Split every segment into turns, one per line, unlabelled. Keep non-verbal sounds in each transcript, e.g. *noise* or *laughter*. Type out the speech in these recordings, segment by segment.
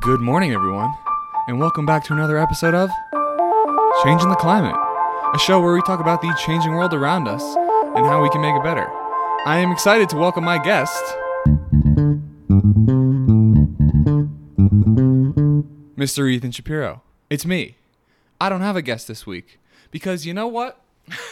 Good morning, everyone, and welcome back to another episode of Changing the Climate, a show where we talk about the changing world around us and how we can make it better. I am excited to welcome my guest, Mr. Ethan Shapiro. It's me. I don't have a guest this week because you know what?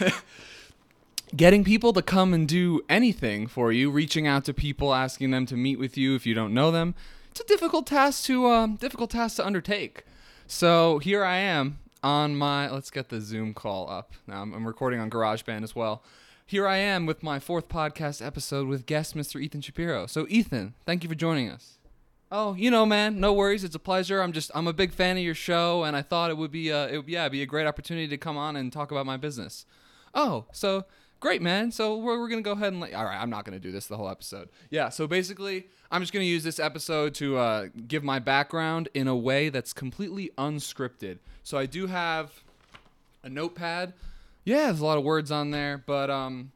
*laughs* Getting people to come and do anything for you, reaching out to people, asking them to meet with you if you don't know them, it's a difficult task to um, difficult task to undertake. So here I am on my. Let's get the Zoom call up. Now I'm, I'm recording on GarageBand as well. Here I am with my fourth podcast episode with guest Mr. Ethan Shapiro. So Ethan, thank you for joining us. Oh, you know, man, no worries. It's a pleasure. I'm just I'm a big fan of your show, and I thought it would be uh, it yeah, be a great opportunity to come on and talk about my business. Oh, so great, man. So we're, we're gonna go ahead and let. All right, I'm not gonna do this the whole episode. Yeah. So basically, I'm just gonna use this episode to uh, give my background in a way that's completely unscripted. So I do have a notepad. Yeah, there's a lot of words on there, but um,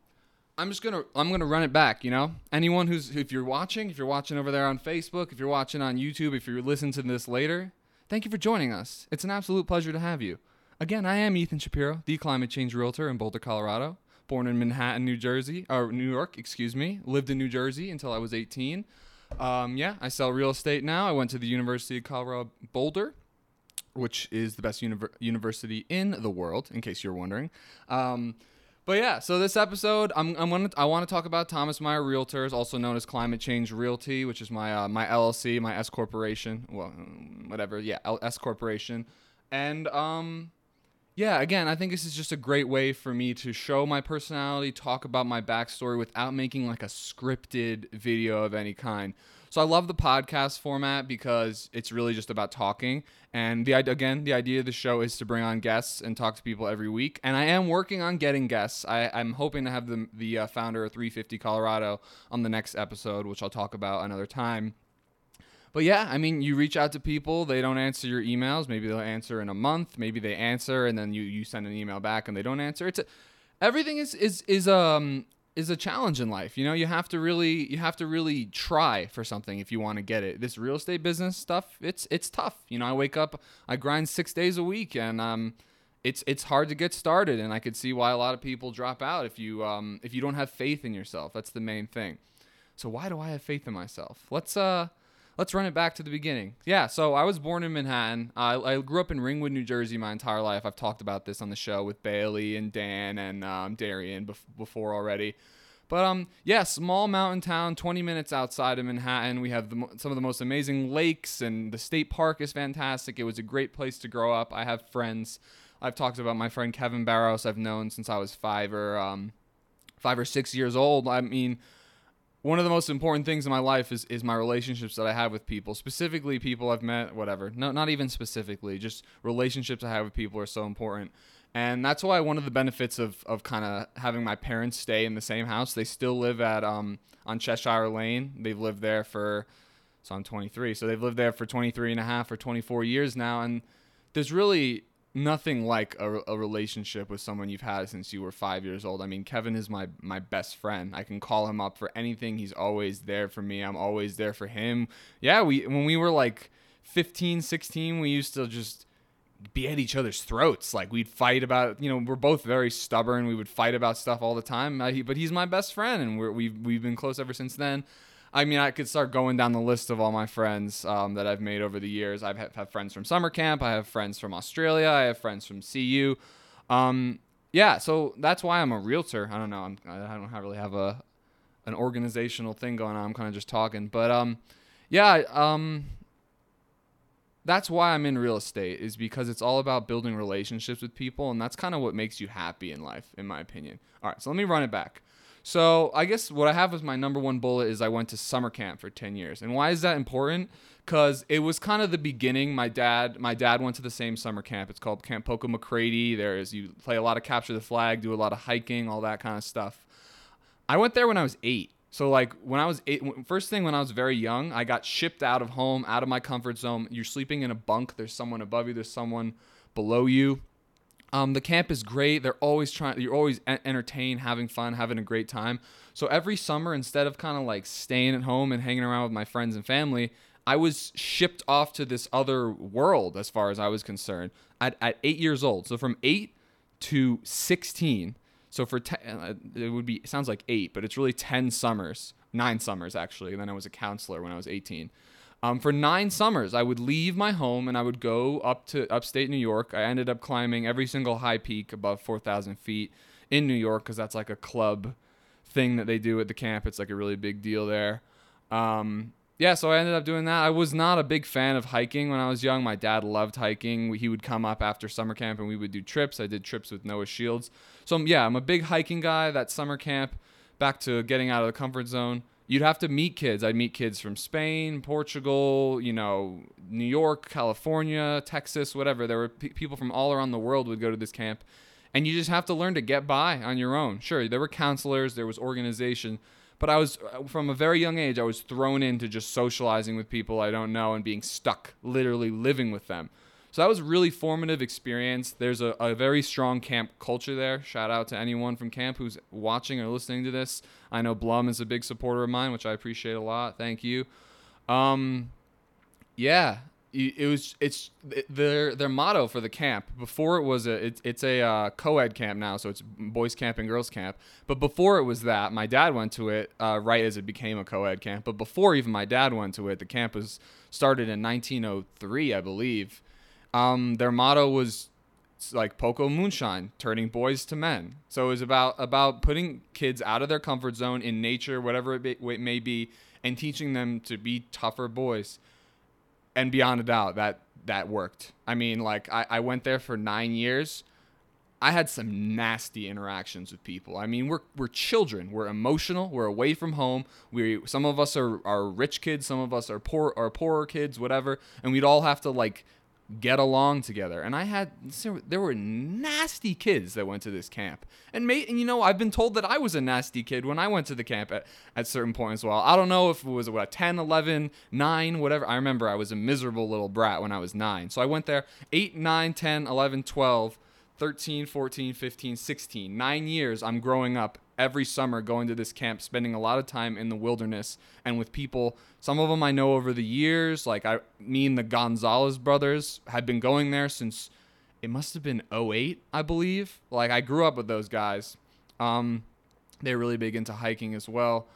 I'm just gonna I'm gonna run it back. You know, anyone who's if you're watching, if you're watching over there on Facebook, if you're watching on YouTube, if you're listening to this later, thank you for joining us. It's an absolute pleasure to have you. Again, I am Ethan Shapiro, the climate change realtor in Boulder, Colorado. Born in Manhattan, New Jersey, or New York, excuse me. Lived in New Jersey until I was 18. Um, yeah, I sell real estate now. I went to the University of Colorado Boulder, which is the best univer- university in the world, in case you're wondering. Um, but yeah, so this episode, I'm, I'm gonna I want to talk about Thomas Meyer Realtors, also known as Climate Change Realty, which is my uh, my LLC, my S corporation, well, whatever, yeah, L- S corporation, and um, yeah, again, I think this is just a great way for me to show my personality, talk about my backstory without making like a scripted video of any kind. So I love the podcast format because it's really just about talking. And the again, the idea of the show is to bring on guests and talk to people every week. And I am working on getting guests. I, I'm hoping to have the the uh, founder of 350 Colorado on the next episode, which I'll talk about another time. But yeah, I mean, you reach out to people, they don't answer your emails. Maybe they'll answer in a month. Maybe they answer and then you you send an email back and they don't answer. It's a, everything is is is um is a challenge in life. You know, you have to really you have to really try for something if you want to get it. This real estate business stuff, it's it's tough. You know, I wake up, I grind 6 days a week and um it's it's hard to get started and I could see why a lot of people drop out if you um if you don't have faith in yourself. That's the main thing. So why do I have faith in myself? Let's uh let's run it back to the beginning. Yeah, so I was born in Manhattan. I, I grew up in Ringwood, New Jersey my entire life. I've talked about this on the show with Bailey and Dan and um, Darian bef- before already. But um, yeah, small mountain town, 20 minutes outside of Manhattan. We have the, some of the most amazing lakes, and the state park is fantastic. It was a great place to grow up. I have friends. I've talked about my friend Kevin Barros. I've known since I was five or um, five or six years old. I mean, one of the most important things in my life is, is my relationships that I have with people, specifically people I've met, whatever. No, not even specifically, just relationships I have with people are so important. And that's why one of the benefits of, of kind of having my parents stay in the same house, they still live at um, on Cheshire Lane. They've lived there for, so I'm 23. So they've lived there for 23 and a half or 24 years now. And there's really nothing like a, a, relationship with someone you've had since you were five years old. I mean, Kevin is my my best friend. I can call him up for anything. He's always there for me. I'm always there for him. Yeah, we when we were like 15, 16, we used to just be at each other's throats. Like we'd fight about, you know, we're both very stubborn. We would fight about stuff all the time. But he's my best friend, and we're, we've we've been close ever since then. I mean, I could start going down the list of all my friends um, that I've made over the years. I have, have friends from summer camp. I have friends from Australia. I have friends from CU. Um, yeah, so that's why I'm a realtor. I don't know. I'm, I don't really have a an organizational thing going on. I'm kind of just talking, but um, yeah, um, that's why I'm in real estate is because it's all about building relationships with people, and that's kind of what makes you happy in life, in my opinion. All right, so let me run it back. So I guess what I have as my number one bullet is I went to summer camp for 10 years. And why is that important? Because it was kind of the beginning. My dad, my dad went to the same summer camp. It's called Camp Pok-O-MacCready. There is you play a lot of capture the flag, do a lot of hiking, all that kind of stuff. I went there when I was eight. So like when I was eight, first thing when I was very young, I got shipped out of home, out of my comfort zone. You're sleeping in a bunk. There's someone above you. There's someone below you. Um, the camp is great. They're always trying. You're always entertained, having fun, having a great time. So every summer, instead of kind of like staying at home and hanging around with my friends and family, I was shipped off to this other world as far as I was concerned at, at eight years old. So from eight to 16. So for te- uh, it would be it sounds like eight, but it's really 10 summers, nine summers actually. And then I was a counselor when I was 18. Um, for nine summers, I would leave my home and I would go up to upstate New York. I ended up climbing every single high peak above 4,000 feet in New York because that's like a club thing that they do at the camp. It's like a really big deal there. Um, yeah, so I ended up doing that. I was not a big fan of hiking when I was young. My dad loved hiking. He would come up after summer camp and we would do trips. I did trips with Noah Shields. So, yeah, I'm a big hiking guy. That summer camp, back to getting out of the comfort zone you'd have to meet kids. I'd meet kids from Spain, Portugal, you know, New York, California, Texas, whatever. There were p- people from all around the world would go to this camp, and you just have to learn to get by on your own. Sure, there were counselors, there was organization, but I was uh, from a very young age. I was thrown into just socializing with people I don't know and being stuck, literally living with them. So that was a really formative experience. There's a, a very strong camp culture there. Shout out to anyone from camp who's watching or listening to this. I know Blum is a big supporter of mine, which I appreciate a lot. Thank you. Um, yeah, it was it's their their motto for the camp before it was a it, it's a uh, co-ed camp now so it's boys camp and girls camp but before it was that my dad went to it uh, right as it became a co-ed camp but before even my dad went to it the camp was started in 1903 i believe um, their motto was like Pok-O-Moonshine, turning boys to men. So it was about about putting kids out of their comfort zone in nature, whatever it, be, it may be, and teaching them to be tougher boys. And beyond a doubt, that that worked. I mean, like I, I went there for nine years. I had some nasty interactions with people. I mean, we're we're children. We're emotional. We're away from home. We some of us are, are rich kids. Some of us are poor are poorer kids. Whatever. And we'd all have to like get along together. And I had there were nasty kids that went to this camp. And mate, and you know, I've been told that I was a nasty kid when I went to the camp at, at certain points. Well, I don't know if it was what 10, 11, 9, whatever. I remember I was a miserable little brat when I was 9. So I went there 8, 9, 10, 11, 12, 13, 14, 15, 16. 9 years I'm growing up every summer going to this camp, spending a lot of time in the wilderness and with people. Some of them I know over the years. Like I, me and the Gonzalez brothers had been going there since it must have been 08, I believe. Like I grew up with those guys. Um, they're really big into hiking as well.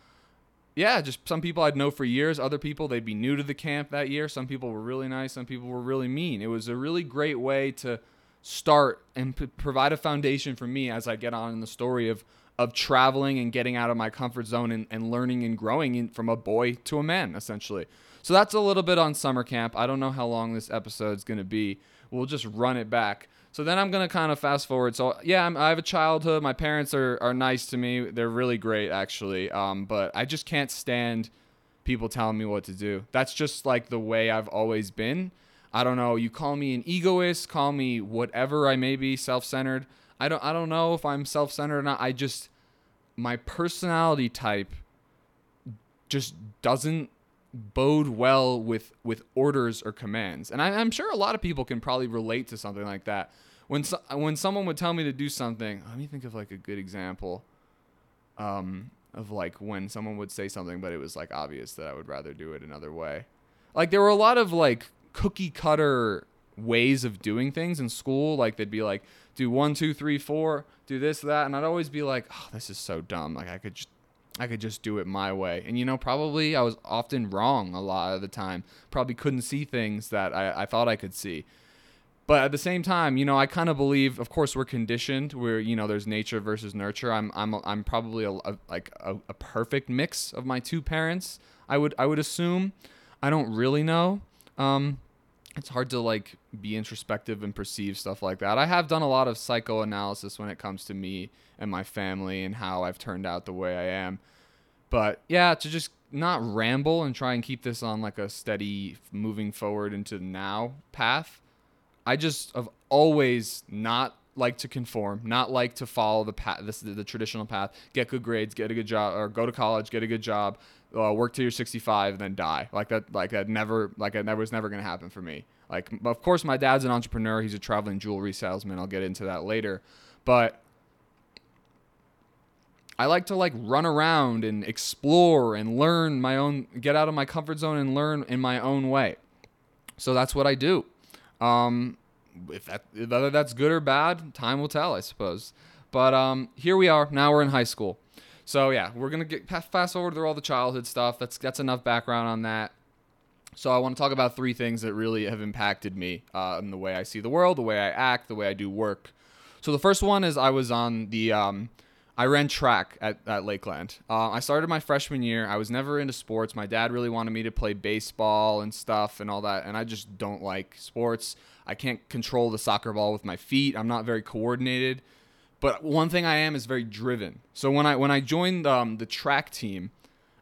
Yeah, just some people I'd know for years. Other people they'd be new to the camp that year. Some people were really nice. Some people were really mean. It was a really great way to start and p- provide a foundation for me as I get on in the story of of traveling and getting out of my comfort zone and, and learning and growing in, from a boy to a man, essentially. So that's a little bit on summer camp. I don't know how long this episode is going to be. We'll just run it back. So then I'm going to kind of fast forward. So, yeah, I'm, i have a childhood. My parents are, are nice to me. They're really great, actually. Um, but I just can't stand people telling me what to do. That's just like the way I've always been. I don't know. You call me an egoist, call me whatever I may be, self centered. I don't I don't know if I'm self-centered or not. I just my personality type just doesn't bode well with with orders or commands. And I, am sure a lot of people can probably relate to something like that. When so, when someone would tell me to do something, let me think of like a good example. Um, of like when someone would say something, but it was like obvious that I would rather do it another way. Like there were a lot of like cookie cutter ways of doing things in school. Like they'd be like, do one, two, three, four, do this, that, and I'd always be like, oh, this is so dumb. Like I could just, I could just do it my way. And you know, probably I was often wrong a lot of the time. Probably couldn't see things that I, I thought I could see. But at the same time, you know, I kind of believe. Of course, we're conditioned. Where you know, there's nature versus nurture. I'm I'm I'm probably a, a like a, a perfect mix of my two parents. I would I would assume. I don't really know. Um, it's hard to like be introspective and perceive stuff like that. I have done a lot of psychoanalysis when it comes to me and my family and how I've turned out the way I am. But yeah, to just not ramble and try and keep this on like a steady moving forward into now path. I just have always not like to conform, not like to follow the path, this the, the traditional path. Get good grades, get a good job, or go to college, get a good job, uh, work till you're 65 and then die. Like that, like that never, like that was never gonna happen for me. Like, of course, my dad's an entrepreneur. He's a traveling jewelry salesman. I'll get into that later, but I like to like run around and explore and learn my own, get out of my comfort zone and learn in my own way. So that's what I do. Um, if that, whether that's good or bad, time will tell, I suppose. But um, here we are. Now we're in high school. So yeah, we're gonna get fast forward through all the childhood stuff. That's that's enough background on that. So I want to talk about three things that really have impacted me uh, in the way I see the world, the way I act, the way I do work. So the first one is I was on the um, I ran track at, at Lakeland. Uh, I started my freshman year. I was never into sports. My dad really wanted me to play baseball and stuff and all that, and I just don't like sports. I can't control the soccer ball with my feet. I'm not very coordinated. But one thing I am is very driven. So when I when I joined um, the track team,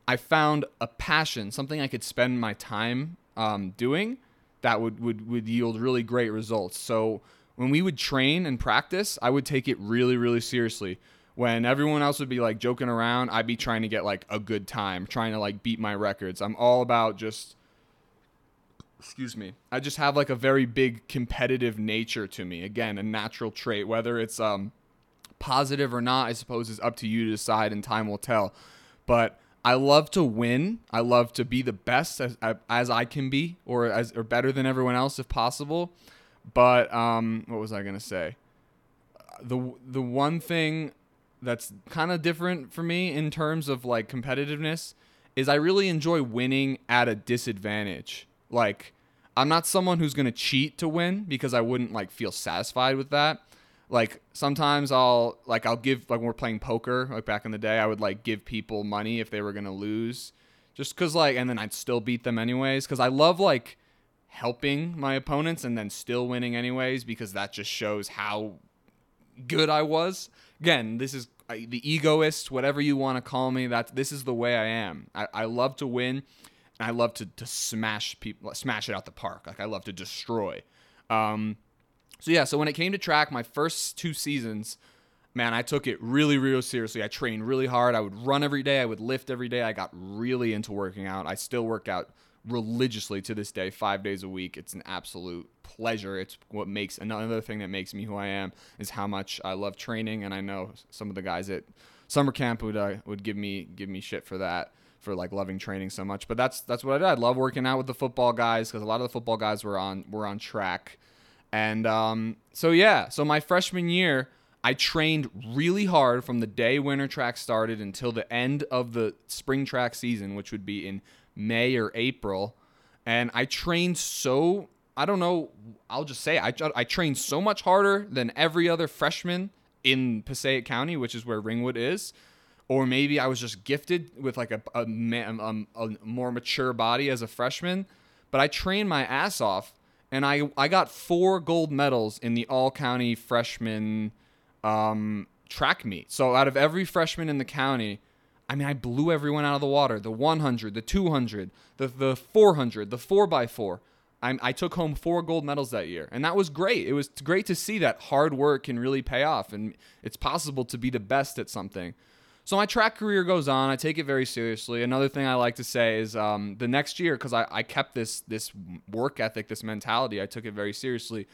I found a passion, something I could spend my time um, doing that would, would would yield really great results. So when we would train and practice, I would take it really really seriously when everyone else would be like joking around, I'd be trying to get like a good time, trying to like beat my records. I'm all about just excuse me. I just have like a very big competitive nature to me. Again, a natural trait whether it's um positive or not, I suppose is up to you to decide and time will tell. But I love to win. I love to be the best as, as I can be or as or better than everyone else if possible. But um what was I going to say? The the one thing that's kind of different for me in terms of like competitiveness is I really enjoy winning at a disadvantage. Like I'm not someone who's going to cheat to win because I wouldn't like feel satisfied with that. Like sometimes I'll like I'll give like when we're playing poker like back in the day I would like give people money if they were to lose just cuz like and then I'd still beat them anyways cuz I love like helping my opponents and then still winning anyways because that just shows how good I was. Again, this is the egoist, whatever you want to call me. That this is the way I am. I, I love to win. And I love to, to smash people, smash it out the park. Like I love to destroy. Um, so yeah, so when it came to track, my first two seasons, man, I took it really, really seriously. I trained really hard. I would run every day. I would lift every day. I got really into working out. I still work out religiously to this day, five days a week. It's an absolute pleasure. It's what makes another thing that makes me who I am is how much I love training, and I know some of the guys at summer camp would uh, would give me give me shit for that for like loving training so much. But that's that's what I did. I love working out with the football guys because a lot of the football guys were on were on track, and um, so yeah. So my freshman year. I trained really hard from the day winter track started until the end of the spring track season, which would be in May or April. And I trained so I don't know. I'll just say I I trained so much harder than every other freshman in Passaic County, which is where Ringwood is. Or maybe I was just gifted with like a, a, a, a more mature body as a freshman. But I trained my ass off, and I I got four gold medals in the all county freshman um, track meet. So out of every freshman in the county, I mean, I blew everyone out of the water. The 100, the 200, the the 400, the 4x4. I'm, I took home four gold medals that year, and that was great. It was great to see that hard work can really pay off, and it's possible to be the best at something. So my track career goes on. I take it very seriously. Another thing I like to say is um, the next year, because I, I kept this this work ethic, this mentality, I took it very seriously.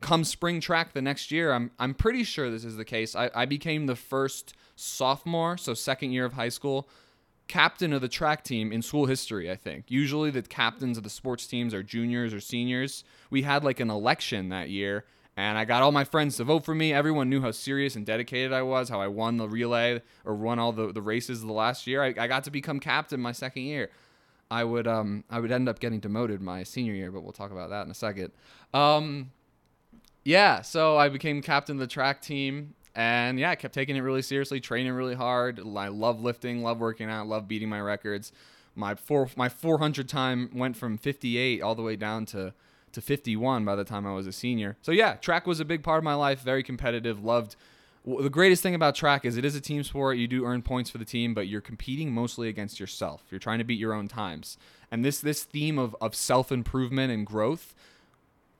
Come spring track the next year, I'm I'm pretty sure this is the case. I, I became the first sophomore, so second year of high school, captain of the track team in school history, I think. Usually the captains of the sports teams are juniors or seniors. We had like an election that year and I got all my friends to vote for me. Everyone knew how serious and dedicated I was, how I won the relay or won all the, the races the last year. I, I got to become captain my second year. I would um I would end up getting demoted my senior year, but we'll talk about that in a second. Um yeah, so I became captain of the track team and yeah, I kept taking it really seriously, training really hard. I love lifting, love working out, love beating my records. My four my 400 time went from 58 all the way down to to 51 by the time I was a senior. So yeah, track was a big part of my life. Very competitive. Loved. The greatest thing about track is it is a team sport. You do earn points for the team, but you're competing mostly against yourself. You're trying to beat your own times. And this this theme of of self improvement and growth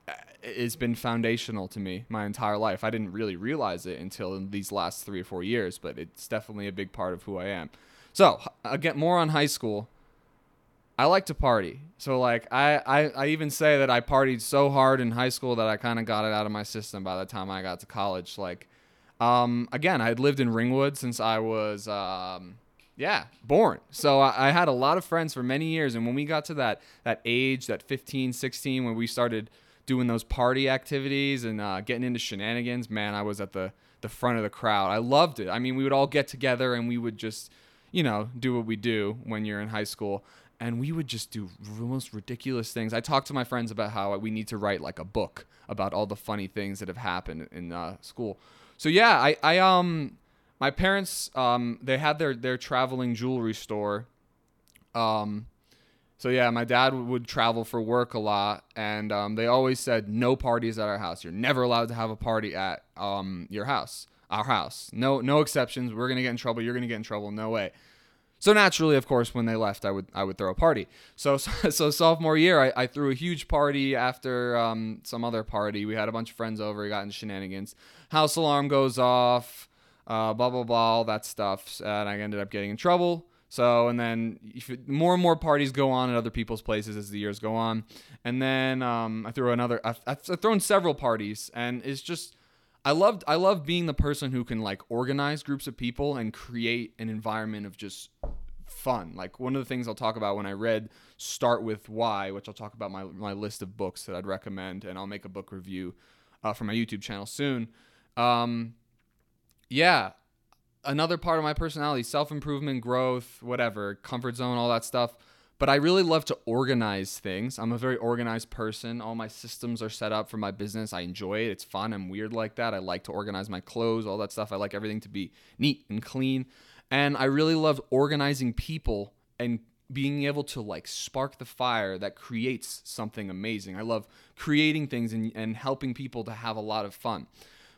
uh, has been foundational to me my entire life. I didn't really realize it until in these last three or four years, but it's definitely a big part of who I am. So, again, more on high school. I like to party. So, like, I, I, I even say that I partied so hard in high school that I kind of got it out of my system by the time I got to college. Like, um, again, I had lived in Ringwood since I was, um, yeah, born. So I, I, had a lot of friends for many years. And when we got to that that age, that 15, 16, when we started doing those party activities and uh, getting into shenanigans, man, I was at the the front of the crowd. I loved it. I mean, we would all get together and we would just, you know, do what we do when you're in high school. And we would just do the most ridiculous things. I talked to my friends about how we need to write like a book about all the funny things that have happened in uh, school. So yeah, I, I um my parents um they had their their traveling jewelry store. Um so yeah, my dad would travel for work a lot, and um, they always said no parties at our house. You're never allowed to have a party at um, your house, our house. No, no exceptions. We're gonna get in trouble. You're gonna get in trouble. No way. So naturally, of course, when they left, I would I would throw a party. So so, *laughs* so sophomore year, I, I, threw a huge party after um, some other party. We had a bunch of friends over. Got into shenanigans. House alarm goes off. Uh, blah blah blah, all that stuff, and I ended up getting in trouble. So and then it, more and more parties go on at other people's places as the years go on, and then um, I threw another. I've, I've thrown several parties, and it's just I loved I love being the person who can like organize groups of people and create an environment of just fun. Like one of the things I'll talk about when I read Start with Why, which I'll talk about my my list of books that I'd recommend, and I'll make a book review uh, for my YouTube channel soon. Um, yeah, another part of my personality, self improvement, growth, whatever, comfort zone, all that stuff but I really love to organize things. I'm a very organized person. All my systems are set up for my business. I enjoy it. It's fun. I'm weird like that. I like to organize my clothes, all that stuff. I like everything to be neat and clean. And I really love organizing people and being able to like spark the fire that creates something amazing. I love creating things and, and helping people to have a lot of fun.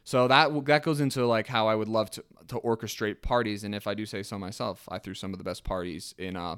So that that goes into like how I would love to to orchestrate parties. And if I do say so myself, I threw some of the best parties in uh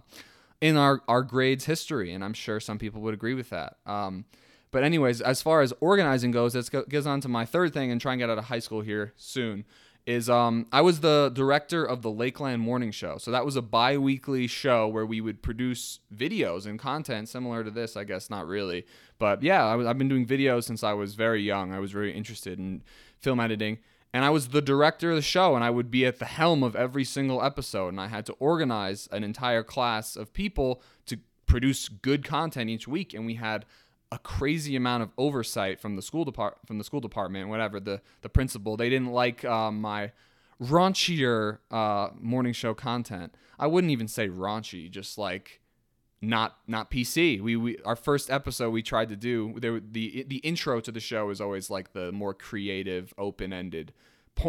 in our, our grades history. And I'm sure some people would agree with that. Um, but, anyways, as far as organizing goes, that go, goes on to my third thing and try and get out of high school here soon. Is um, I was the director of the Lakeland Morning Show. So that was a bi weekly show where we would produce videos and content similar to this, I guess, not really. But yeah, I I've been doing videos since I was very young. I was very interested in film editing and I was the director of the show and I would be at the helm of every single episode and I had to organize an entire class of people to produce good content each week and we had a crazy amount of oversight from the school depart from the school department whatever the the principal. They didn't like um, my raunchier uh, morning show content. I wouldn't even say raunchy just like not not PC. We, we our first episode we tried to do there the the intro to the show is always like the more creative, open ended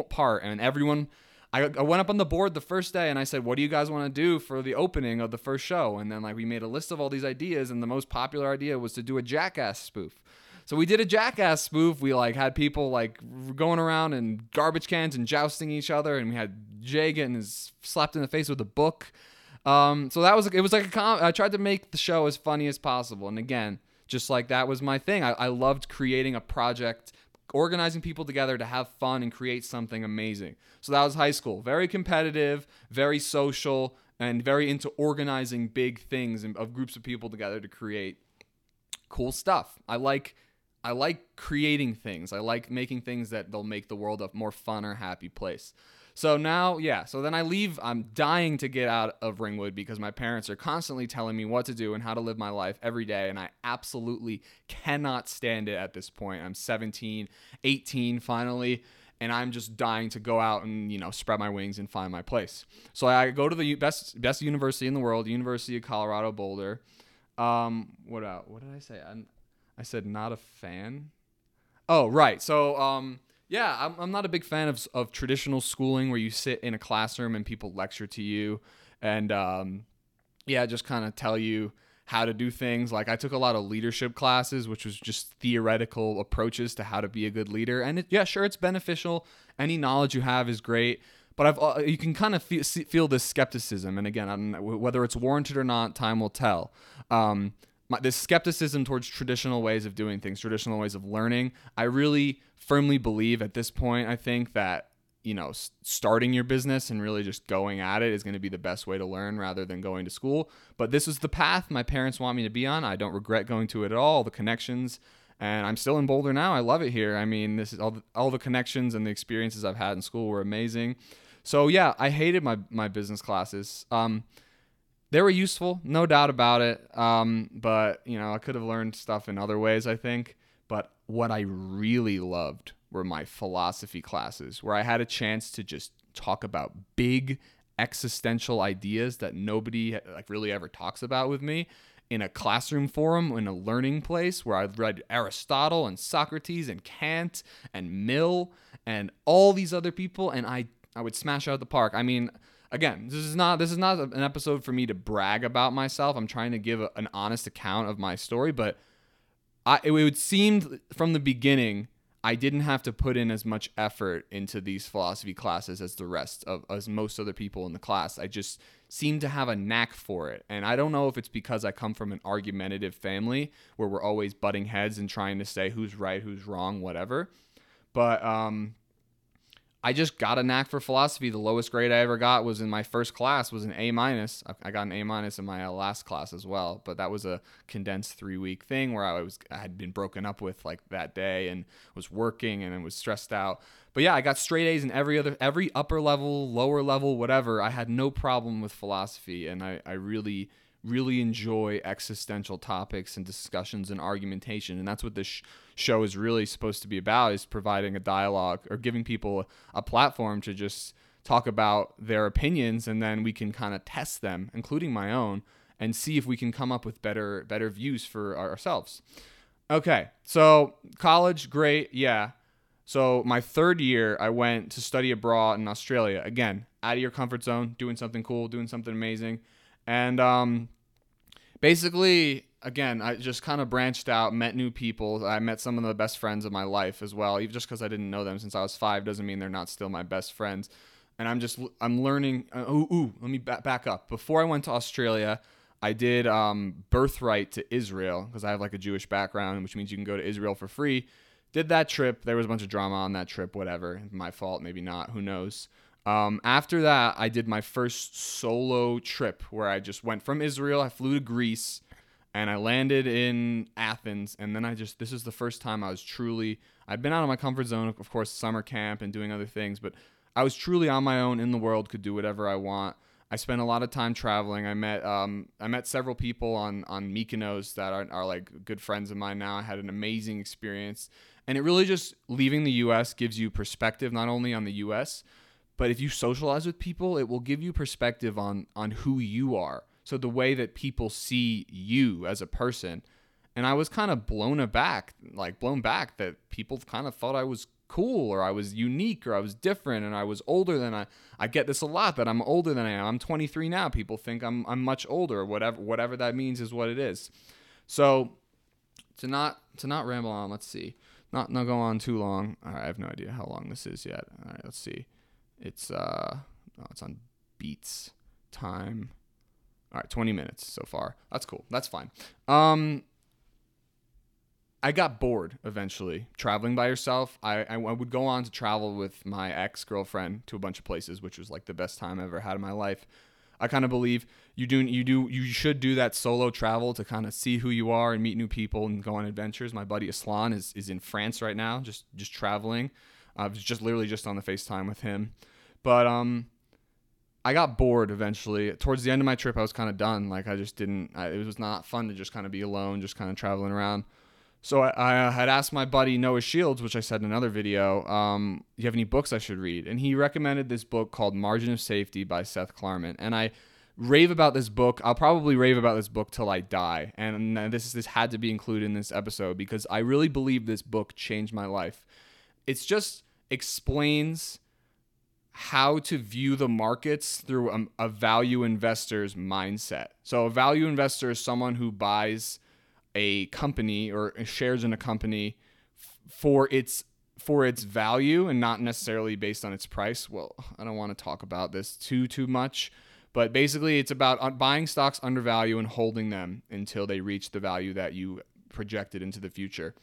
part, and everyone. I, I went up on the board the first day and I said, "What do you guys want to do for the opening of the first show?" And then like we made a list of all these ideas, and the most popular idea was to do a Jackass spoof. So we did a Jackass spoof. We like had people like going around in garbage cans and jousting each other, and we had Jay getting his slapped in the face with a book. Um, so that was it was like a com- I tried to make the show as funny as possible, and again, just like that was my thing. I, I loved creating a project, organizing people together to have fun and create something amazing. So that was high school. Very competitive, very social, and very into organizing big things and of groups of people together to create cool stuff. I like I like creating things. I like making things that they'll make the world a more fun or happy place. So now, yeah, so then I leave. I'm dying to get out of Ringwood because my parents are constantly telling me what to do and how to live my life every day. And I absolutely cannot stand it at this point. I'm 17, 18 finally, and I'm just dying to go out and, you know, spread my wings and find my place. So I go to the best, best university in the world, University of Colorado Boulder. Um, what, uh, what did I say? i I said not a fan. Oh, right. So, um, yeah, I'm, I'm not a big fan of, of traditional schooling where you sit in a classroom and people lecture to you and, um, yeah, just kind of tell you how to do things. Like I took a lot of leadership classes, which was just theoretical approaches to how to be a good leader. And it, yeah, sure, it's beneficial. Any knowledge you have is great. But I've, uh, you can kind of feel, feel this skepticism. And again, whether it's warranted or not, time will tell. Um, my, this skepticism towards traditional ways of doing things, traditional ways of learning. I really firmly believe at this point, I think that, you know, starting your business and really just going at it is going to be the best way to learn rather than going to school. But this is the path my parents want me to be on. I don't regret going to it at all. The connections and I'm still in Boulder now. I love it here. I mean, this is all the, all the connections and the experiences I've had in school were amazing. So yeah, I hated my my business classes. Um, they were useful, no doubt about it. Um, but you know, I could have learned stuff in other ways. I think. But what I really loved were my philosophy classes, where I had a chance to just talk about big existential ideas that nobody like really ever talks about with me in a classroom forum in a learning place where I've read Aristotle and Socrates and Kant and Mill and all these other people and I I would smash out the park. I mean, again, this is not this is not an episode for me to brag about myself. I'm trying to give a, an honest account of my story, but I it would seem from the beginning I didn't have to put in as much effort into these philosophy classes as the rest of as most other people in the class. I just seem to have a knack for it. And I don't know if it's because I come from an argumentative family where we're always butting heads and trying to say who's right, who's wrong, whatever. But um I just got a knack for philosophy. The lowest grade I ever got was in my first class was an A minus. I got an A minus in my uh, last class as well, but that was a condensed three week thing where I was I had been broken up with like that day and was working and was stressed out. But yeah, I got straight A's in every other every upper level, lower level, whatever. I had no problem with philosophy, and I I really really enjoy existential topics and discussions and argumentation and that's what this sh- show is really supposed to be about is providing a dialogue or giving people a platform to just talk about their opinions and then we can kind of test them including my own and see if we can come up with better better views for ourselves. Okay so college great yeah. So my third year i went to study abroad in australia. Again out of your comfort zone doing something cool doing something amazing and um, basically, again, I just kind of branched out, met new people. I met some of the best friends of my life as well. Even just because I didn't know them since I was five doesn't mean they're not still my best friends. And I'm just I'm learning. Uh, ooh, ooh, let me back, back up. Before I went to Australia, I did um, birthright to Israel because I have like a Jewish background, which means you can go to Israel for free. Did that trip. There was a bunch of drama on that trip. Whatever, my fault, maybe not. Who knows? Um, after that, I did my first solo trip where I just went from Israel. I flew to Greece and I landed in Athens. And then I just, this is the first time I was truly, I'd been out of my comfort zone, of course, summer camp and doing other things, but I was truly on my own in the world, could do whatever I want. I spent a lot of time traveling. I met um, I met several people on on Mykonos that are, are like good friends of mine now. I had an amazing experience, and it really just leaving the U.S. gives you perspective not only on the U.S but if you socialize with people, it will give you perspective on on who you are. So the way that people see you as a person. And I was kind of blown aback, like blown back that people kind of thought I was cool or I was unique or I was different and I was older than I I get this a lot that I'm older than I am. I'm 23 now. People think I'm I'm much older whatever whatever that means is what it is. So to not to not ramble on, let's see. Not not go on too long. I have no idea how long this is yet. All right, let's see. It's uh, oh, it's on Beats time. All right, 20 minutes so far. That's cool. That's fine. Um, I got bored eventually traveling by yourself. I, I would go on to travel with my ex girlfriend to a bunch of places, which was like the best time I ever had in my life. I kind of believe you do you do you should do that solo travel to kind of see who you are and meet new people and go on adventures. My buddy Aslan is, is in France right now, just just traveling. I was just literally just on the FaceTime with him. But um I got bored eventually. Towards the end of my trip, I was kind of done. Like I just didn't. I, it was not fun to just kind of be alone, just kind of traveling around. So I, I, had asked my buddy Noah Shields, which I said in another video, um, "Do you have any books I should read?" And he recommended this book called Margin of Safety by Seth Klarman. And I rave about this book. I'll probably rave about this book till I die. And this this had to be included in this episode because I really believe this book changed my life. It's just explains how to view the markets through a, a, value investor's mindset. So, a value investor is someone who buys a company or shares in a company for its for its value and not necessarily based on its price. Well, I don't want to talk about this too too much, but basically it's about uh, buying stocks under value and holding them until they reach the value that you projected into the future.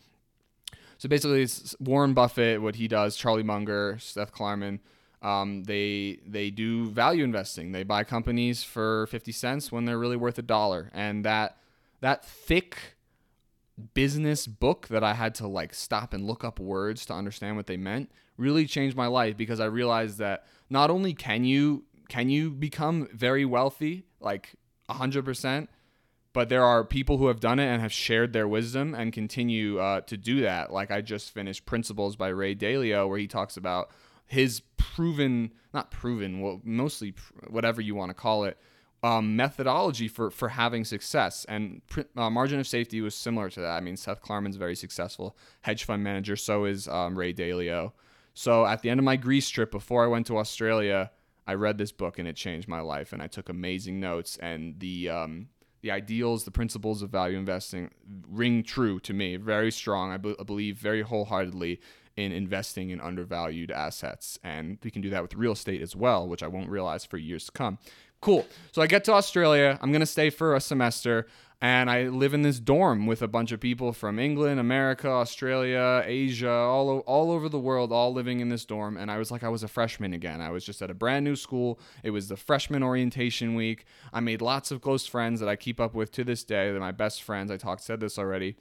So basically, it's Warren Buffett, what he does, Charlie Munger, Seth Klarman um, they they do value investing. They buy companies for fifty cents when they're really worth a dollar, and that that thick business book that I had to like stop and look up words to understand what they meant really changed my life because I realized that not only can you can you become very wealthy like 100% but there are people who have done it and have shared their wisdom and continue uh, to do that like I just finished Principles by Ray Dalio where he talks about his proven not proven well mostly whatever you want to call it um, methodology for for having success. And uh, margin of safety was similar to that. I mean, Seth Klarman's very successful hedge fund manager. So is um, Ray Dalio. So at the end of my Greece trip, before I went to Australia, I read this book and it changed my life. And I took amazing notes. And the um, the ideals, the principles of value investing ring true to me. Very strong. I, be- I believe very wholeheartedly in investing in undervalued assets. And we can do that with real estate as well, which I won't realize for years to come. Cool. So I get to Australia. I'm going to stay for a semester. And I live in this dorm with a bunch of people from England, America, Australia, Asia, all, all over the world, all living in this dorm. And I was like, I was a freshman again. I was just at a brand new school. It was the freshman orientation week. I made lots of close friends that I keep up with to this day. They're my best friends. I talked, said this already.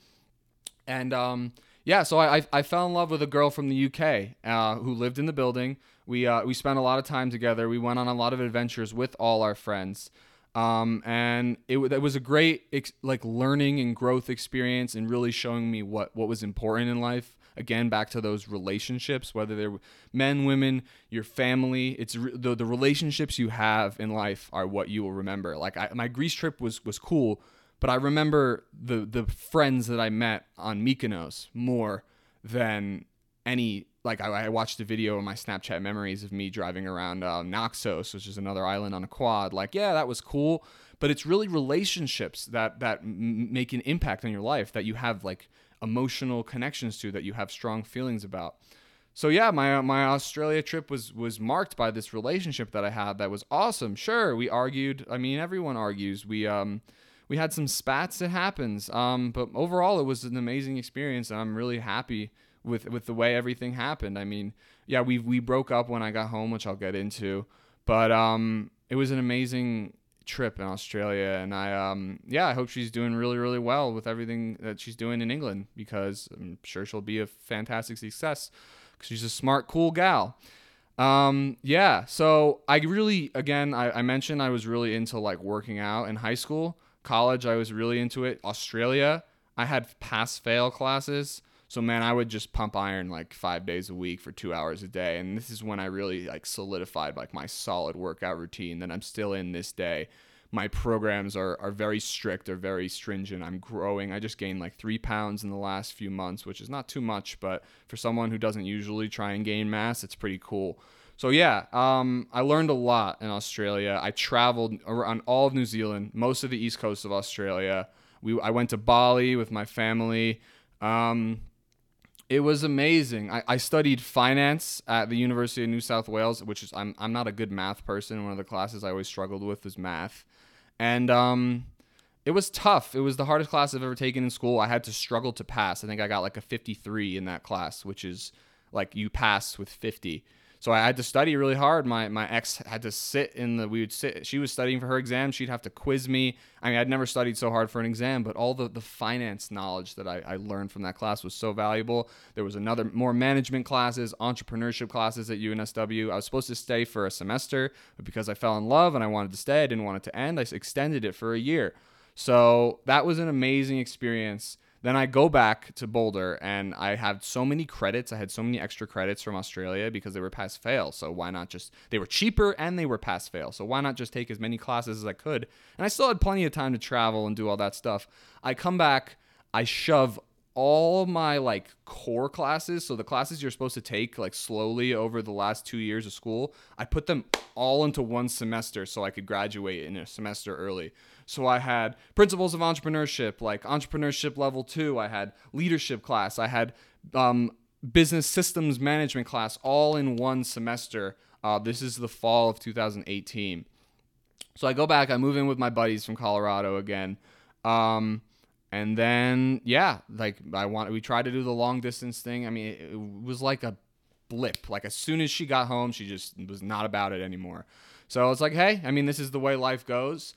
And um, yeah, so I, I, I fell in love with a girl from the UK uh, who lived in the building. We uh, we spent a lot of time together. We went on a lot of adventures with all our friends, um, and it, it was a great ex- like learning and growth experience, and really showing me what what was important in life. Again, back to those relationships, whether they're men, women, your family. It's re- the the relationships you have in life are what you will remember. Like I, my Greece trip was was cool but I remember the the friends that I met on Mykonos more than any. Like I, I watched a video in my Snapchat memories of me driving around uh, Naxos, which is another island on a quad. Like, yeah, that was cool, but it's really relationships that that m- make an impact on your life that you have like emotional connections to, that you have strong feelings about. So yeah, my my Australia trip was was marked by this relationship that I had that was awesome. Sure, we argued. I mean, everyone argues. We um we had some spats. It happens. Um, but overall, it was an amazing experience, and I'm really happy with with the way everything happened. I mean, yeah, we we broke up when I got home, which I'll get into, but um, it was an amazing trip in Australia, and I um, yeah, I hope she's doing really really well with everything that she's doing in England because I'm sure she'll be a fantastic success because she's a smart, cool gal. Um, yeah, so I really, again, I, I mentioned I was really into like working out in high school. College, I was really into it. Australia, I had pass fail classes. So man, I would just pump iron like five days a week for two hours a day, and this is when I really like solidified like my solid workout routine that I'm still in this day. My programs are are very strict, they're very stringent. I'm growing. I just gained like three pounds in the last few months, which is not too much, but for someone who doesn't usually try and gain mass, it's pretty cool. So yeah, um, I learned a lot in Australia. I traveled around all of New Zealand, most of the east coast of Australia. We I went to Bali with my family. Um, it was amazing. I, I studied finance at the University of New South Wales, which is I'm I'm not a good math person. One of the classes I always struggled with was math, and um, it was tough. It was the hardest class I've ever taken in school. I had to struggle to pass. I think I got like a 53 in that class, which is like you pass with 50 so I had to study really hard. My my ex had to sit in the we would sit she was studying for her exam, she'd have to quiz me. I mean I'd never studied so hard for an exam, but all the, the finance knowledge that I, I learned from that class was so valuable. There was another more management classes, entrepreneurship classes at UNSW. I was supposed to stay for a semester, but because I fell in love and I wanted to stay, I didn't want it to end. I extended it for a year. So that was an amazing experience. Then I go back to Boulder and I had so many credits. I had so many extra credits from Australia because they were pass fail. So why not just, they were cheaper and they were pass fail. So why not just take as many classes as I could? And I still had plenty of time to travel and do all that stuff. I come back, I shove all my like core classes so the classes you're supposed to take like slowly over the last two years of school i put them all into one semester so i could graduate in a semester early so I had principles of entrepreneurship, like entrepreneurship level two. I had leadership class. I had um, business systems management class all in one semester. Uh, this is the fall of 2018. So I go back. I move in with my buddies from Colorado again. Um, and then yeah, like I want we tried to do the long distance thing. I mean, it, it was like a blip. Like as soon as she got home, she just was not about it anymore. So it's like, hey, I mean, this is the way life goes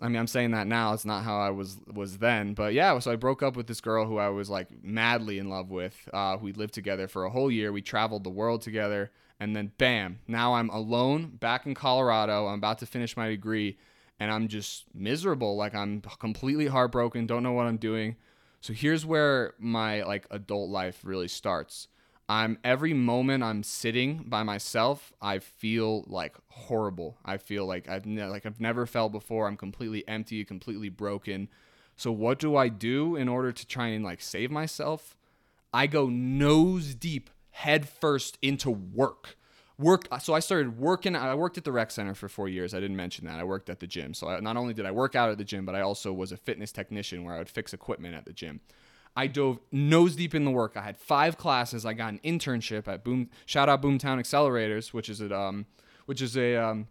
I mean, I'm saying that now. It's not how I was was then, but yeah. So I broke up with this girl who I was like madly in love with. Uh, we lived together for a whole year. We traveled the world together, and then bam! Now I'm alone back in Colorado. I'm about to finish my degree, and I'm just miserable. Like I'm completely heartbroken. Don't know what I'm doing. So here's where my like adult life really starts. I'm every moment I'm sitting by myself, I feel like horrible. I feel like I've ne- like I've never felt before. I'm completely empty, completely broken. So what do I do in order to try and like save myself? I go nose deep, head first into work. Work. Uh, so I started working. I worked at the rec center for four years. I didn't mention that. I worked at the gym. So I, not only did I work out at the gym, but I also was a fitness technician where I would fix equipment at the gym. I dove nose deep in the work. I had five classes. I got an internship at Boom. Shout out Boomtown Accelerators, which is a um, which is a um,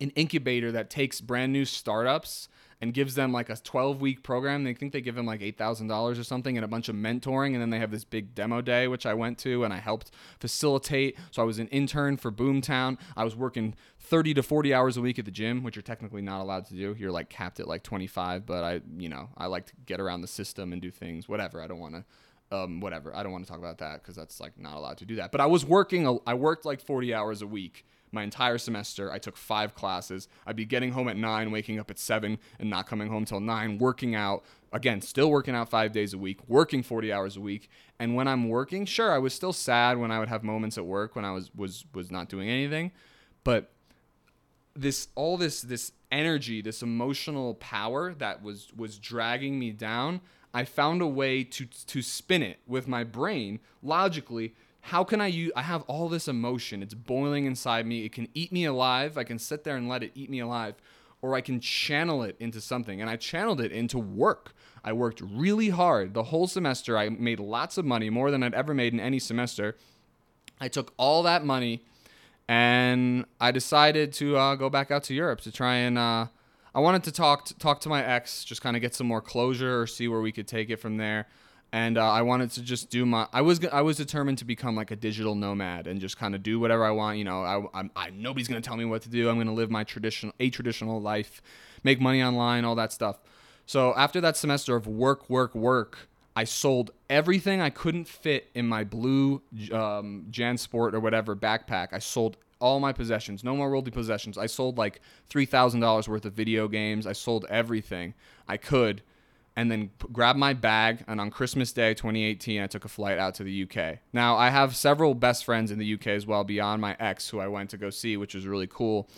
an incubator that takes brand new startups and gives them like a 12 week program. They think they give them like $8,000 or something and a bunch of mentoring. And then they have this big demo day, which I went to and I helped facilitate. So I was an intern for Boomtown. I was working 30 to 40 hours a week at the gym, which you're technically not allowed to do. You're like capped at like 25, but I, you know, I like to get around the system and do things, whatever. I don't want to. Um, whatever. I don't want to talk about that because that's like not allowed to do that. But I was working. I worked like 40 hours a week my entire semester. I took five classes. I'd be getting home at nine, waking up at seven, and not coming home till nine, working out. Again, still working out five days a week, working 40 hours a week. And when I'm working, sure, I was still sad when I would have moments at work when I was was was not doing anything, but this all this this energy, this emotional power that was was dragging me down. I found a way to to spin it with my brain logically how can I use I have all this emotion. It's boiling inside me. It can eat me alive. I can sit there and let it eat me alive or I can channel it into something. And I channeled it into work. I worked really hard the whole semester. I made lots of money, more than I'd ever made in any semester. I took all that money and I decided to uh, go back out to Europe to try and uh, I wanted to talk to, talk to my ex, just kind of get some more closure or see where we could take it from there and uh, I wanted to just do my. I was I was determined to become like a digital nomad and just kind of do whatever I want. You know, I, I'm, I nobody's gonna tell me what to do. I'm gonna live my traditional a traditional life, make money online, all that stuff. So after that semester of work, work, work, I sold everything I couldn't fit in my blue um, JanSport or whatever backpack. I sold all my possessions, no more worldly possessions. I sold like three thousand dollars worth of video games. I sold everything I could and then p- grabbed my bag. And on Christmas Day 2018, I took a flight out to the UK. Now, I have several best friends in the UK as well, beyond my ex, who I went to go see, which was really cool.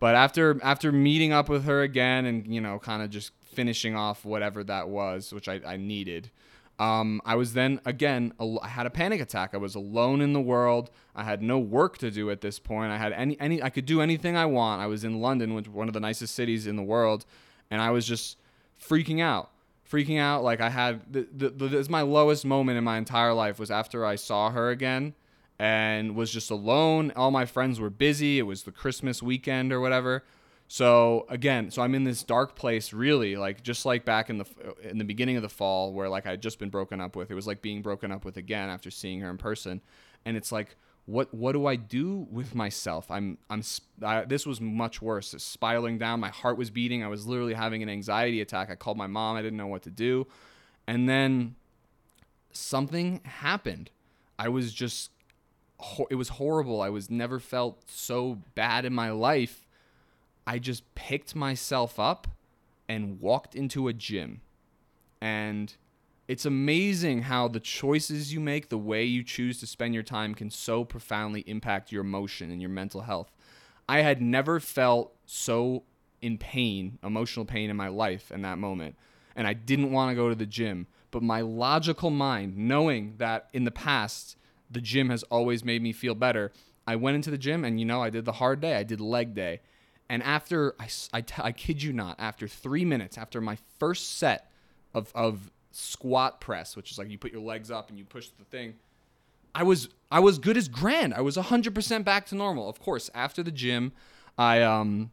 But after after meeting up with her again and you know kind of just finishing off whatever that was, which I, I needed, um, I was then again I had a panic attack. I was alone in the world. I had no work to do at this point. I had any any I could do anything I want. I was in London, which one of the nicest cities in the world, and I was just freaking out freaking out. Like I had the, the, the, this is my lowest moment in my entire life was after I saw her again and was just alone. All my friends were busy. It was the Christmas weekend or whatever. So again, so I'm in this dark place really like just like back in the in the beginning of the fall where like I had just been broken up with. It was like being broken up with again after seeing her in person. And it's like what what do I do with myself? I'm I'm I, this was much worse. Spiraling down, my heart was beating. I was literally having an anxiety attack. I called my mom. I didn't know what to do, and then something happened. I was just it was horrible. I was never felt so bad in my life. I just picked myself up and walked into a gym, and it's amazing how the choices you make, the way you choose to spend your time can so profoundly impact your emotion and your mental health. I had never felt so in pain, emotional pain in my life in that moment. And I didn't want to go to the gym. But my logical mind, knowing that in the past, the gym has always made me feel better, I went into the gym and, you know, I did the hard day. I did leg day. And after, I, I, kid you not, after three minutes, after my first set of, of squat press, which is like you put your legs up and you push the thing. I was I was good as grand. I was 100% back to normal. Of course, after the gym, I um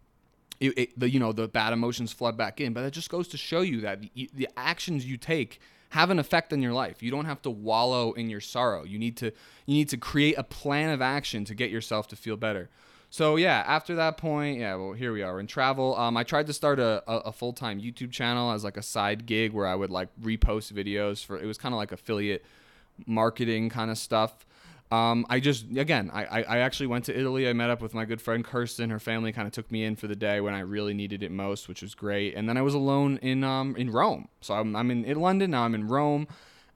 it, it, the you know the bad emotions flood back in, but it just goes to show you that the, the actions you take have an effect on your life. You don't have to wallow in your sorrow. You need to you need to create a plan of action to get yourself to feel better. So yeah, after that point, yeah, well here we are in travel. Um, I tried to start a, a, a full time YouTube channel as like a side gig where I would like repost videos for. It was kind of like affiliate marketing kind of stuff. Um, I just again, I, I I actually went to Italy. I met up with my good friend Kirsten. Her family kind of took me in for the day when I really needed it most, which was great. And then I was alone in um in Rome. So I'm I'm in, in London now. I'm in Rome,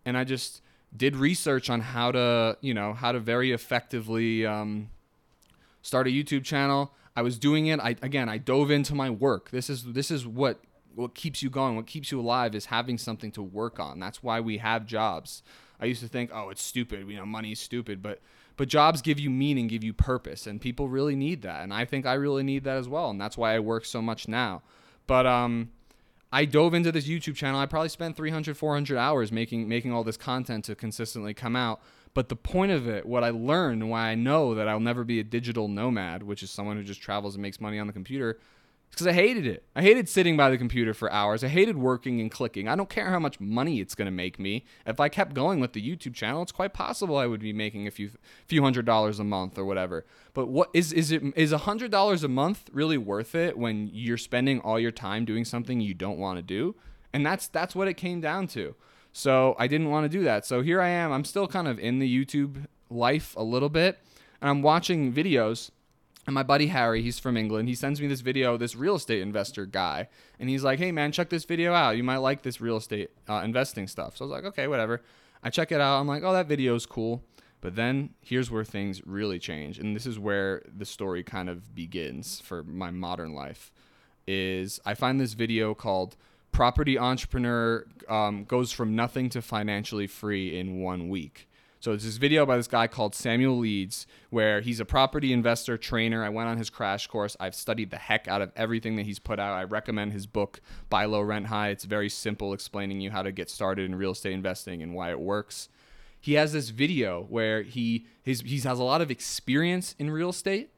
and I just did research on how to you know how to very effectively um start a YouTube channel. I was doing it. I again, I dove into my work. This is this is what what keeps you going, what keeps you alive is having something to work on. That's why we have jobs. I used to think, oh, it's stupid, you know, money is stupid, but but jobs give you meaning, give you purpose, and people really need that. And I think I really need that as well, and that's why I work so much now. But um I dove into this YouTube channel. I probably spent 300, 400 hours making making all this content to consistently come out. But the point of it, what I learned, and why I know that I'll never be a digital nomad, which is someone who just travels and makes money on the computer, is because I hated it. I hated sitting by the computer for hours. I hated working and clicking. I don't care how much money it's going to make me. If I kept going with the YouTube channel, it's quite possible I would be making a few few hundred dollars a month or whatever. But what is is it is a hundred dollars a month really worth it when you're spending all your time doing something you don't want to do? And that's that's what it came down to. So I didn't want to do that. So here I am. I'm still kind of in the YouTube life a little bit, and I'm watching videos. And my buddy Harry, he's from England. He sends me this video, this real estate investor guy, and he's like, "Hey man, check this video out. You might like this real estate uh, investing stuff." So I was like, "Okay, whatever." I check it out. I'm like, "Oh, that video's cool." But then here's where things really change, and this is where the story kind of begins for my modern life. Is I find this video called property entrepreneur um, goes from nothing to financially free in one week. So it's this video by this guy called Samuel Leeds, where he's a property investor trainer. I went on his crash course. I've studied the heck out of everything that he's put out. I recommend his book, Buy Low, Rent High. It's very simple, explaining you how to get started in real estate investing and why it works. He has this video where he his, he has a lot of experience in real estate,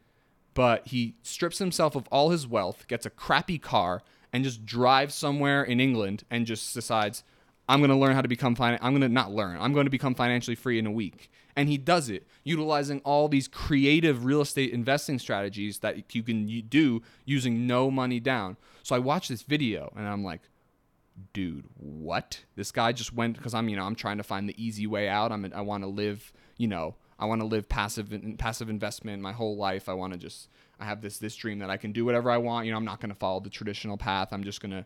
but he strips himself of all his wealth, gets a crappy car, and just drives somewhere in England and just decides, I'm going to learn how to become fin- I'm going to not learn. I'm going to become financially free in a week. And he does it utilizing all these creative real estate investing strategies that you can do using no money down. So I watched this video and I'm like, dude, what? This guy just went because I'm, you know, I'm trying to find the easy way out. I'm I want to live, you know, I want to live passive passive investment my whole life. I want to just I have this this dream that I can do whatever I want. You know, I'm not going to follow the traditional path. I'm just going to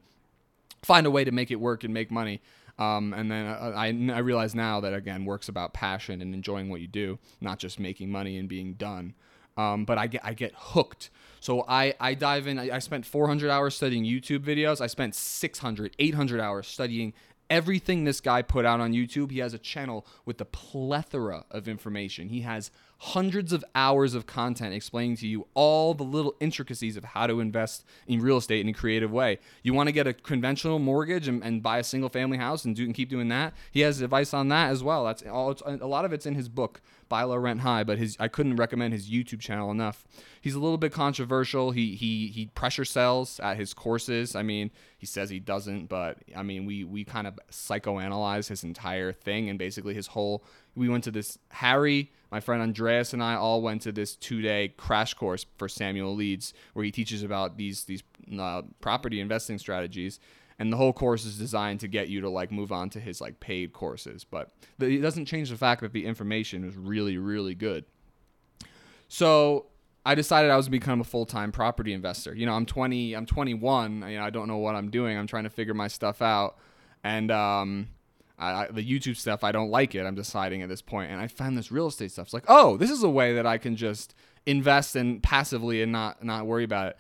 find a way to make it work and make money. Um, and then I, I, I realize now that again, work's about passion and enjoying what you do, not just making money and being done. Um, but I get I get hooked. So I, I dive in. I, I spent 400 hours studying YouTube videos. I spent 600, 800 hours studying everything this guy put out on YouTube. He has a channel with a plethora of information. He has hundreds of hours of content explaining to you all the little intricacies of how to invest in real estate in a creative way. You want to get a conventional mortgage and, and buy a single family house and do and keep doing that. He has advice on that as well. That's all. a lot of it's in his book, Buy Low Rent High. But his I couldn't recommend his YouTube channel enough. He's a little bit controversial. He he he pressure sells at his courses. I mean, he says he doesn't, but I mean, we we kind of psychoanalyze his entire thing and basically his whole. We went to this Harry my friend Andreas and I all went to this two-day crash course for Samuel Leeds, where he teaches about these these uh, property investing strategies. And the whole course is designed to get you to like move on to his like paid courses, but it doesn't change the fact that the information is really really good. So I decided I was to become a full time property investor. You know, I'm 20, I'm 21. You know, I don't know what I'm doing. I'm trying to figure my stuff out, and um, I, I, the YouTube stuff, I don't like it. I'm deciding at this point, and I found this real estate stuff. It's like, oh, this is a way that I can just invest in passively and not not worry about it.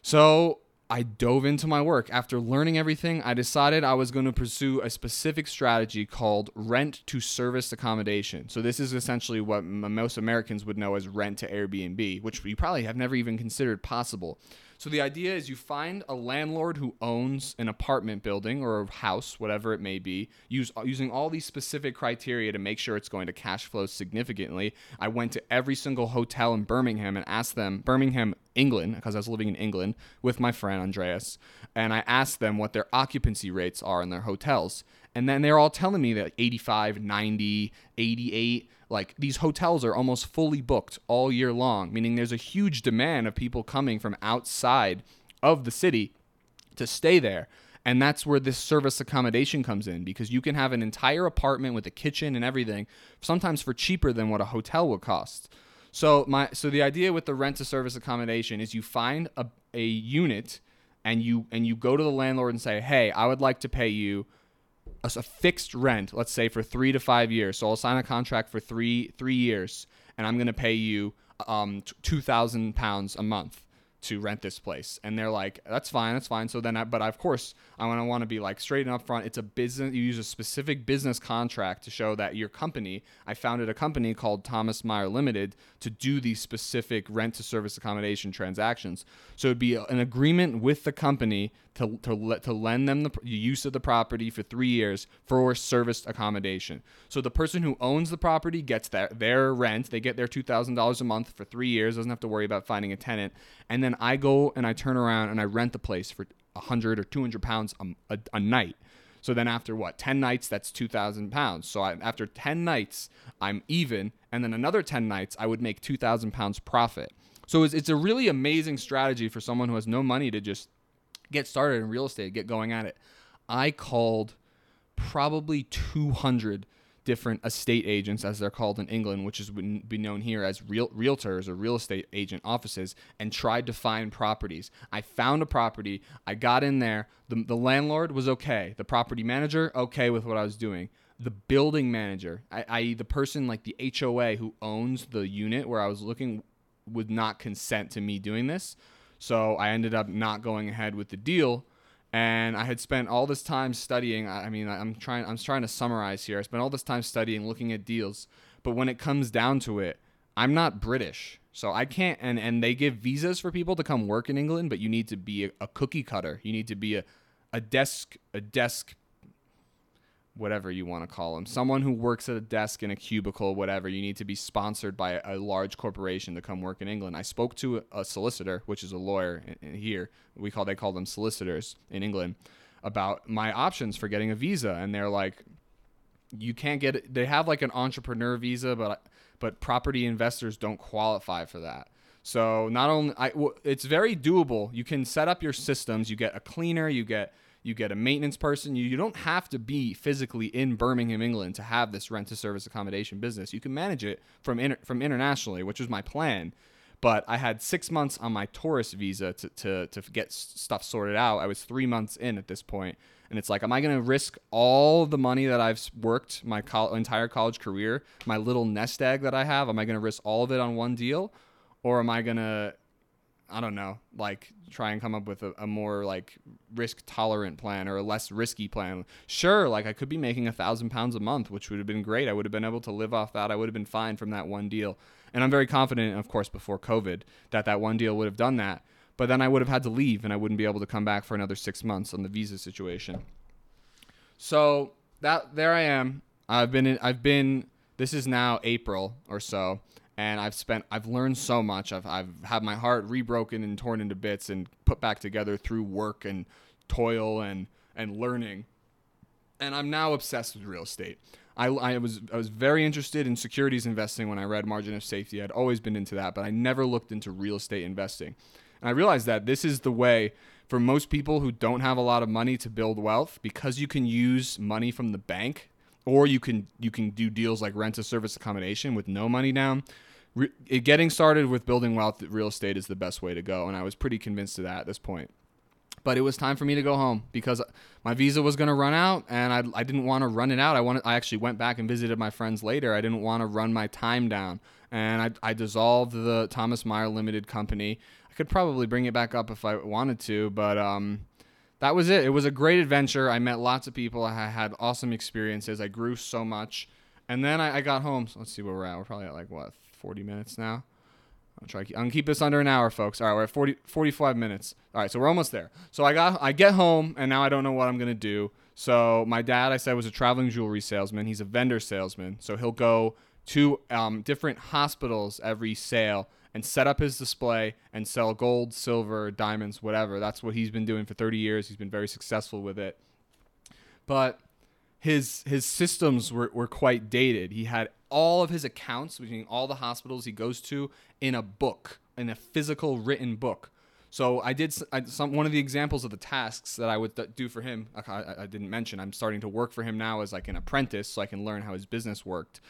So I dove into my work. After learning everything, I decided I was going to pursue a specific strategy called rent to service accommodation. So, this is essentially what most Americans would know as rent to Airbnb, which you probably have never even considered possible. So the idea is you find a landlord who owns an apartment building or a house, whatever it may be, use, using all these specific criteria to make sure it's going to cash flow significantly. I went to every single hotel in Birmingham and asked them, Birmingham, England, because I was living in England with my friend Andreas, and I asked them what their occupancy rates are in their hotels. And then they're all telling me that 85, 90, 88. Like these hotels are almost fully booked all year long, meaning there's a huge demand of people coming from outside of the city to stay there. And that's where this service accommodation comes in because you can have an entire apartment with a kitchen and everything, sometimes for cheaper than what a hotel would cost. So my so the idea with the rent to service accommodation is you find a, a unit and you and you go to the landlord and say, "Hey, I would like to pay you a, a fixed rent, let's say for 3 to 5 years. So I'll sign a contract for 3 3 years and I'm going to pay you um 2000 pounds a month." To rent this place and they're like that's fine that's fine so then I, but of course i want to want to be like straight and up front it's a business you use a specific business contract to show that your company i founded a company called thomas meyer limited to do these specific rent to service accommodation transactions so it'd be an agreement with the company to, to, let, to lend them the use of the property for three years for service accommodation. So the person who owns the property gets their, their rent. They get their $2,000 a month for three years, doesn't have to worry about finding a tenant. And then I go and I turn around and I rent the place for 100 or 200 pounds a, a, a night. So then after what, 10 nights, that's 2,000 pounds. So I, after 10 nights, I'm even. And then another 10 nights, I would make 2,000 pounds profit. So it's, it's a really amazing strategy for someone who has no money to just get started in real estate, get going at it. I called probably 200 different estate agents, as they're called in England, which is would be known here as real realtors or real estate agent offices, and tried to find properties. I found a property. I got in there. The, the landlord was okay. The property manager okay with what I was doing. The building manager, i.e., the person like the HOA who owns the unit where I was looking, would not consent to me doing this. So I ended up not going ahead with the deal. And I had spent all this time studying. I mean, I'm trying. I'm trying to summarize here. I spent all this time studying, looking at deals. But when it comes down to it, I'm not British, so I can't. And and they give visas for people to come work in England, but you need to be a, a cookie cutter. You need to be a a desk a desk whatever you want to call them, someone who works at a desk in a cubicle, whatever. You need to be sponsored by a, large corporation to come work in England. I spoke to a, solicitor, which is a lawyer here. We call they call them solicitors in England, about my options for getting a visa, and they're like, you can't get it. They have like an entrepreneur visa, but but property investors don't qualify for that. So not only I, it's very doable. You can set up your systems. You get a cleaner. You get you get a maintenance person. You, you don't have to be physically in Birmingham, England to have this rent to service accommodation business. You can manage it from inter, from internationally, which was my plan. But I had six months on my tourist visa to, to, to get stuff sorted out. I was three months in at this point, and it's like, am I going to risk all the money that I've worked my col- entire college career, my little nest egg that I have? Am I going to risk all of it on one deal, or am I going to I don't know, like try and come up with a, a, more like risk tolerant plan or a less risky plan. Sure, like I could be making a thousand pounds a month, which would have been great. I would have been able to live off that. I would have been fine from that one deal. And I'm very confident, of course, before COVID, that that one deal would have done that. But then I would have had to leave and I wouldn't be able to come back for another six months on the visa situation. So that there I am. I've been in, I've been. This is now April or so and I've spent I've learned so much. I've I've had my heart rebroken and torn into bits and put back together through work and toil and and learning. And I'm now obsessed with real estate. I, I was I was very interested in securities investing when I read Margin of Safety. I'd always been into that, but I never looked into real estate investing. And I realized that this is the way for most people who don't have a lot of money to build wealth because you can use money from the bank or you can you can do deals like rent a service accommodation with no money down. Re- getting started with building wealth real estate is the best way to go and i was pretty convinced of that at this point. But it was time for me to go home because my visa was going to run out and I, I didn't want to run it out. I wanted I actually went back and visited my friends later. I didn't want to run my time down and I, I dissolved the Thomas Meyer Limited company. I could probably bring it back up if I wanted to but um, that was it it was a great adventure I met lots of people I had awesome experiences I grew so much and then I, I got home so let's see where we're at we're probably at like what 40 minutes now. I'll try. I'm gonna keep this under an hour, folks. All right, we're at 40, 45 minutes. All right, so we're almost there. So I got, I get home, and now I don't know what I'm gonna do. So my dad, I said, was a traveling jewelry salesman. He's a vendor salesman, so he'll go to um, different hospitals every sale and set up his display and sell gold, silver, diamonds, whatever. That's what he's been doing for 30 years. He's been very successful with it. But his his systems were, were quite dated. He had all of his accounts between all the hospitals he goes to in a book, in a physical written book. So I did I, some one of the examples of the tasks that I would do for him. I, I didn't mention I'm starting to work for him now as like an apprentice, so I can learn how his business worked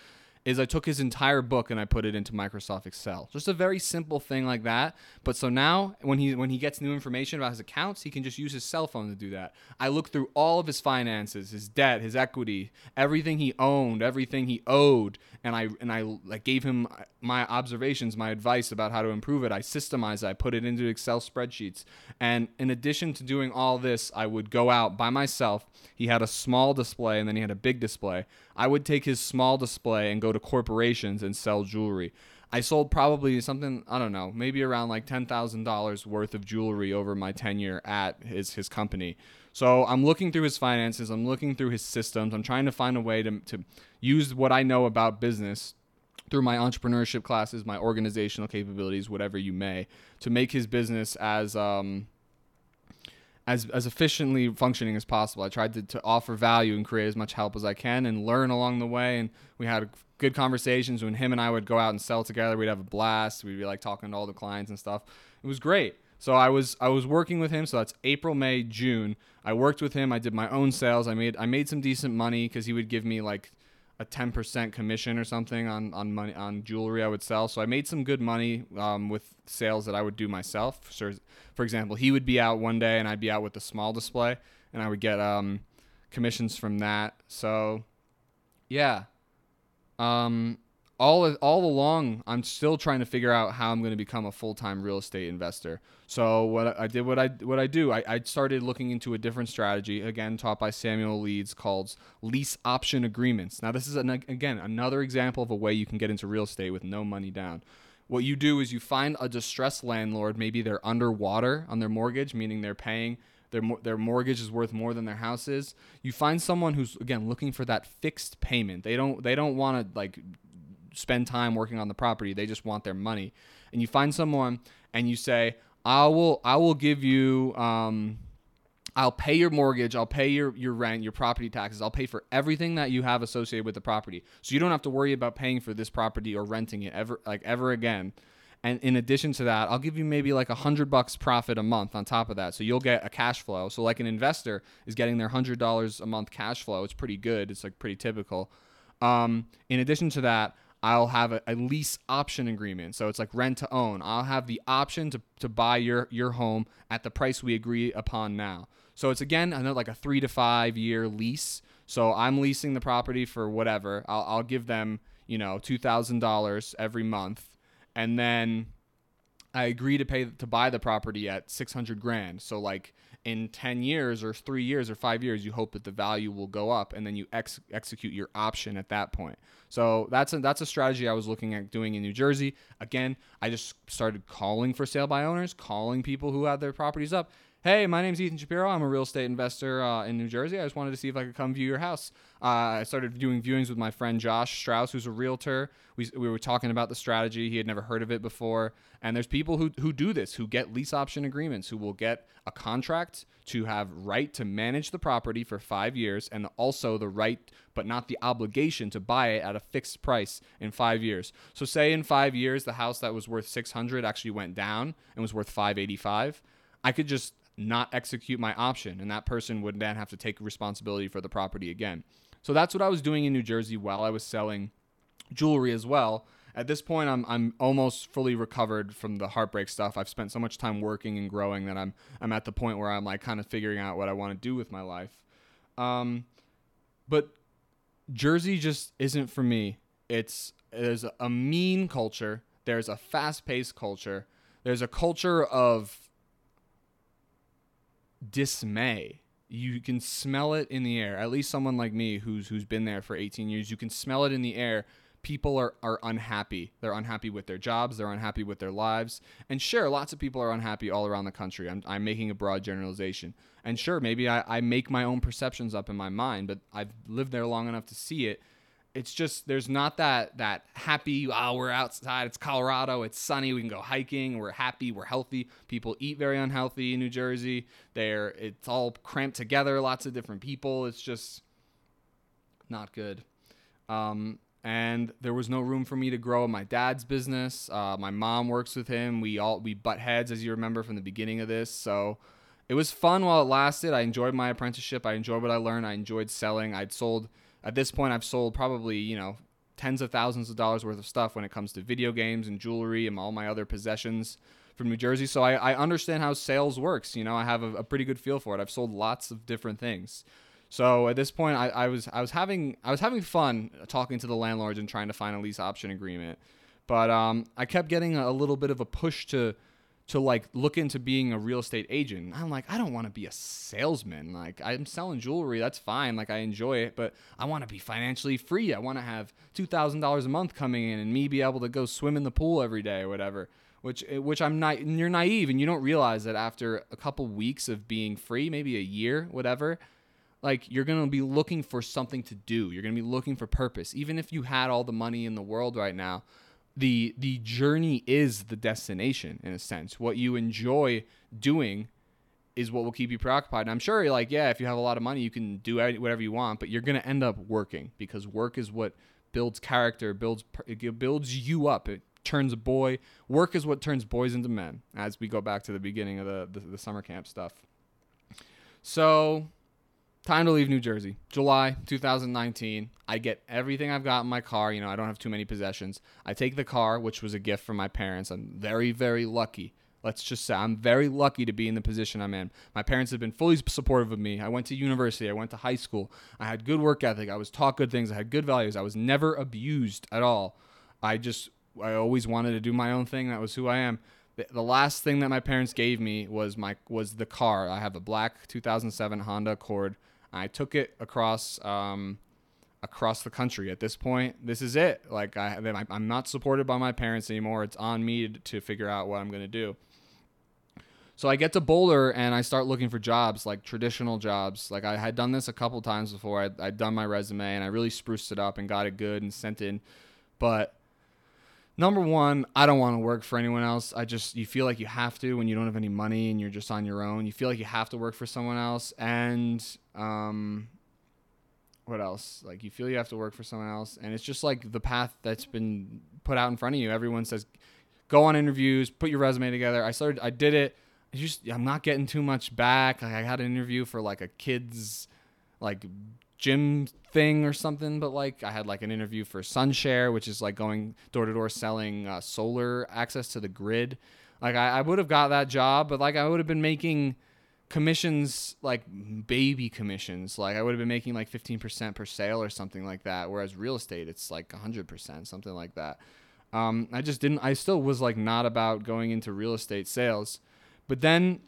is I took his entire book and I put it into Microsoft Excel. Just a very simple thing like that. But so now when he when he gets new information about his accounts, he can just use his cell phone to do that. I look through all of his finances, his debt, his equity, everything he owned, everything he owed, and I and I like gave him my observations, my advice about how to improve it. I systemized it, I put it into Excel spreadsheets. And in addition to doing all this, I would go out by myself. He had a small display and then he had a big display. I would take his small display and go to corporations and sell jewelry. I sold probably something I don't know, maybe around like ten thousand dollars worth of jewelry over my tenure at his his company. So I'm looking through his finances, I'm looking through his systems, I'm trying to find a way to to use what I know about business through my entrepreneurship classes, my organizational capabilities, whatever you may, to make his business as um, as as efficiently functioning as possible. I tried to, to offer value and create as much help as I can and learn along the way. And we had good conversations when him and I would go out and sell together. We'd have a blast. We'd be like talking to all the clients and stuff. It was great. So I was I was working with him. So that's April, May, June. I worked with him. I did my own sales. I made I made some decent money because he would give me like a 10% commission or something on, on money on jewelry I would sell. So I made some good money um, with sales that I would do myself. So, for example, he would be out one day and I'd be out with a small display and I would get um, commissions from that. So yeah. Um, all all along, I'm still trying to figure out how I'm going to become a full time real estate investor. So what I did, what I what I do, I, I started looking into a different strategy again, taught by Samuel Leeds, called lease option agreements. Now this is an, again another example of a way you can get into real estate with no money down. What you do is you find a distressed landlord, maybe they're underwater on their mortgage, meaning they're paying their their mortgage is worth more than their house is. You find someone who's again looking for that fixed payment. They don't they don't want to like spend time working on the property. They just want their money. And you find someone and you say, I will I will give you um, I'll pay your mortgage, I'll pay your, your rent, your property taxes, I'll pay for everything that you have associated with the property. So you don't have to worry about paying for this property or renting it ever like ever again. And in addition to that, I'll give you maybe like a hundred bucks profit a month on top of that. So you'll get a cash flow. So like an investor is getting their hundred dollars a month cash flow. It's pretty good. It's like pretty typical. Um, in addition to that, I'll have a, a, lease option agreement. So it's like rent to own. I'll have the option to, to buy your, your home at the price we agree upon now. So it's again another like a three to five year lease. So I'm leasing the property for whatever. I'll, I'll give them, you know, $2,000 every month. And then I agree to pay to buy the property at 600 grand. So like in 10 years or 3 years or 5 years you hope that the value will go up and then you ex- execute your option at that point. So that's a, that's a strategy I was looking at doing in New Jersey. Again, I just started calling for sale by owners, calling people who had their properties up Hey, my name's Ethan Shapiro. I'm a real estate investor uh, in New Jersey. I just wanted to see if I could come view your house. Uh, I started doing viewings with my friend Josh Strauss, who's a realtor. We, we were talking about the strategy. He had never heard of it before. And there's people who, who do this, who get lease option agreements, who will get a contract to have right to manage the property for five years and also the right, but not the obligation to buy it at a fixed price in five years. So say in five years, the house that was worth 600 actually went down and was worth 585. I could just not execute my option, and that person would then have to take responsibility for the property again. So that's what I was doing in New Jersey while I was selling jewelry as well. At this point, I'm I'm almost fully recovered from the heartbreak stuff. I've spent so much time working and growing that I'm I'm at the point where I'm like kind of figuring out what I want to do with my life. Um, but Jersey just isn't for me. It's there's a mean culture. There's a fast-paced culture. There's a culture of dismay. You can smell it in the air. At least someone like me who's who's been there for 18 years, you can smell it in the air. People are, are unhappy. They're unhappy with their jobs. They're unhappy with their lives. And sure, lots of people are unhappy all around the country. I'm, I'm making a broad generalization. And sure, maybe I, I make my own perceptions up in my mind, but I've lived there long enough to see it it's just there's not that that happy oh we're outside it's colorado it's sunny we can go hiking we're happy we're healthy people eat very unhealthy in new jersey they're it's all cramped together lots of different people it's just not good. Um, and there was no room for me to grow in my dad's business. Uh, my mom works with him. We all we butt heads, as you remember from the beginning of this. So it was fun while it lasted. I enjoyed my apprenticeship. I enjoyed what I learned. I enjoyed selling. I'd sold at this point. I've sold probably you know tens of thousands of dollars worth of stuff when it comes to video games and jewelry and all my other possessions from New Jersey. So I, I understand how sales works. You know, I have a, a pretty good feel for it. I've sold lots of different things. So at this point, I, I was I was having I was having fun talking to the landlords and trying to find a lease option agreement, but um, I kept getting a little bit of a push to to like look into being a real estate agent. I'm like, I don't want to be a salesman. Like I'm selling jewelry, that's fine. Like I enjoy it, but I want to be financially free. I want to have two thousand dollars a month coming in and me be able to go swim in the pool every day or whatever. Which eh, which I'm not. You're naive and you don't realize that after a couple weeks of being free, maybe a year, whatever like you're going to be looking for something to do. You're going to be looking for purpose. Even if you had all the money in the world right now, the the journey is the destination in a sense. What you enjoy doing is what will keep you preoccupied. And I'm sure like yeah, if you have a lot of money, you can do whatever you want, but you're going to end up working because work is what builds character, builds it builds you up. It turns a boy. Work is what turns boys into men. As we go back to the beginning of the the, the summer camp stuff. So time to leave New Jersey. July 2019. I get everything I've got in my car. You know, I don't have too many possessions. I take the car, which was a gift from my parents. I'm very, very lucky. Let's just say I'm very lucky to be in the position I'm in. My parents have been fully supportive of me. I went to university. I went to high school. I had good work ethic. I was taught good things. I had good values. I was never abused at all. I just, I always wanted to do my own thing. That was who I am the last thing that my parents gave me was my was the car. I have a black 2007 Honda Accord. I took it across um, across the country. At this point, this is it. Like I, I'm not supported by my parents anymore. It's on me to figure out what I'm gonna do. So I get to Boulder and I start looking for jobs, like traditional jobs. Like I had done this a couple times before. I'd, I'd done my resume and I really spruced it up and got it good and sent in. But number one, I don't want to work for anyone else. I just you feel like you have to when you don't have any money and you're just on your own. You feel like you have to work for someone else, and um, what else? Like you feel you have to work for someone else, and it's just like the path that's been put out in front of you. Everyone says, go on interviews, put your resume together. I started, I did it. I just I'm not getting too much back. Like I had an interview for like a kids like gym thing or something, but like I had like an interview for SunShare, which is like going door to door selling uh, solar access to the grid. Like I, I would have got that job, but like I would have been making commissions like baby commissions. Like i would have been making like 15% per sale or something like that whereas real estate it's like 100% something like that. Um, i just didn't i still was like not about going into real estate sales. But then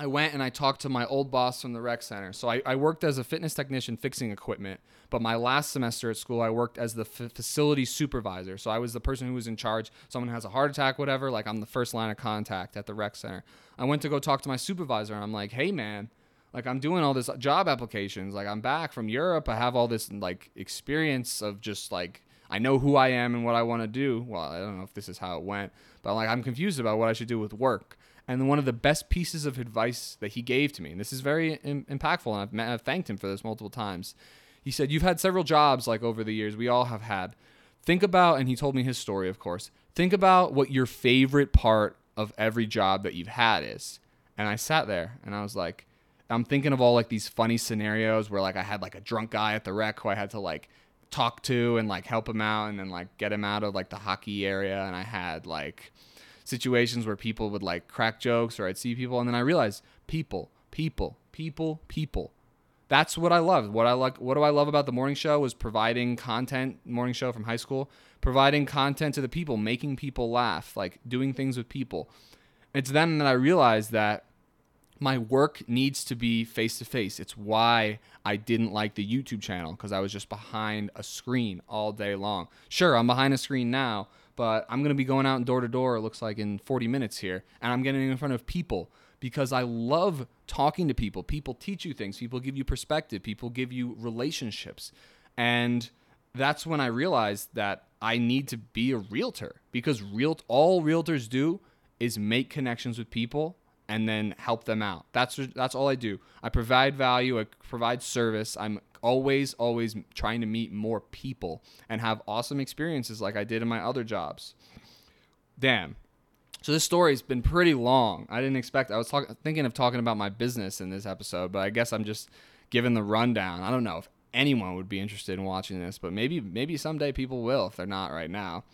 I went and I talked to my old boss from the rec center. So I, I, worked as a fitness technician fixing equipment, but my last semester at school, I worked as the f- facility supervisor. So I was the person who was in charge. Someone has a heart attack, whatever, like I'm the first line of contact at the rec center. I went to go talk to my supervisor and I'm like, hey, man, like I'm doing all this job applications. Like I'm back from Europe. I have all this like experience of just like, I know who I am and what I want to do. Well, I don't know if this is how it went, but I'm like I'm confused about what I should do with work. And one of the best pieces of advice that he gave to me, and this is very Im- impactful, and I've, I've thanked him for this multiple times. He said, You've had several jobs like over the years, we all have had. Think about, and he told me his story, of course. Think about what your favorite part of every job that you've had is. And I sat there and I was like, I'm thinking of all like these funny scenarios where like I had like a drunk guy at the rec who I had to like talk to and like help him out and then like get him out of like the hockey area. And I had like, situations where people would like crack jokes or I'd see people and then I realized people, people, people, people. That's what I love. What I like what do I love about the morning show was providing content, morning show from high school, providing content to the people, making people laugh, like doing things with people. It's then that I realized that my work needs to be face to face. It's why I didn't like the YouTube channel because I was just behind a screen all day long. Sure, I'm behind a screen now, but I'm going to be going out door to door, it looks like in 40 minutes here. And I'm getting in front of people because I love talking to people. People teach you things, people give you perspective, people give you relationships. And that's when I realized that I need to be a realtor because real all realtors do is make connections with people and then help them out. That's that's all I do. I provide value, I provide service. I'm always, always trying to meet more people and have awesome experiences like I did in my other jobs. Damn. So this story's been pretty long. I didn't expect. I was talk, thinking of talking about my business in this episode, but I guess I'm just giving the rundown. I don't know if anyone would be interested in watching this, but maybe maybe someday people will if they're not right now.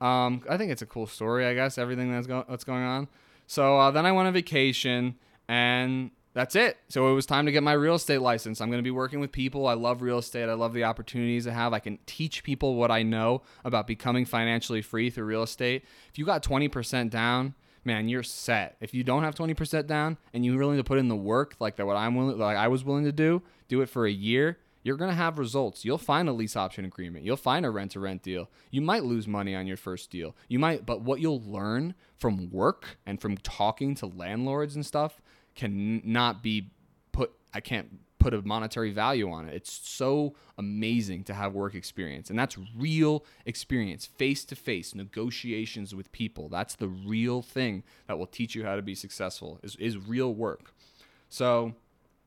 Um, I think it's a cool story. I guess everything that's going what's going on. So uh, then I went on vacation, and that's it. So it was time to get my real estate license. I'm going to be working with people. I love real estate. I love the opportunities I have. I can teach people what I know about becoming financially free through real estate. If you got 20% down, man, you're set. If you don't have 20% down and you're willing to put in the work like that what I'm willing like I was willing to do, do it for a year, you're going to have results. You'll find a lease option agreement. You'll find a rent to rent deal. You might lose money on your first deal. You might, but what you'll learn from work and from talking to landlords and stuff can not be put, I can't put a monetary value on it. It's so amazing to have work experience. And that's real experience, face to face, negotiations with people. That's the real thing that will teach you how to be successful is, is real work. So,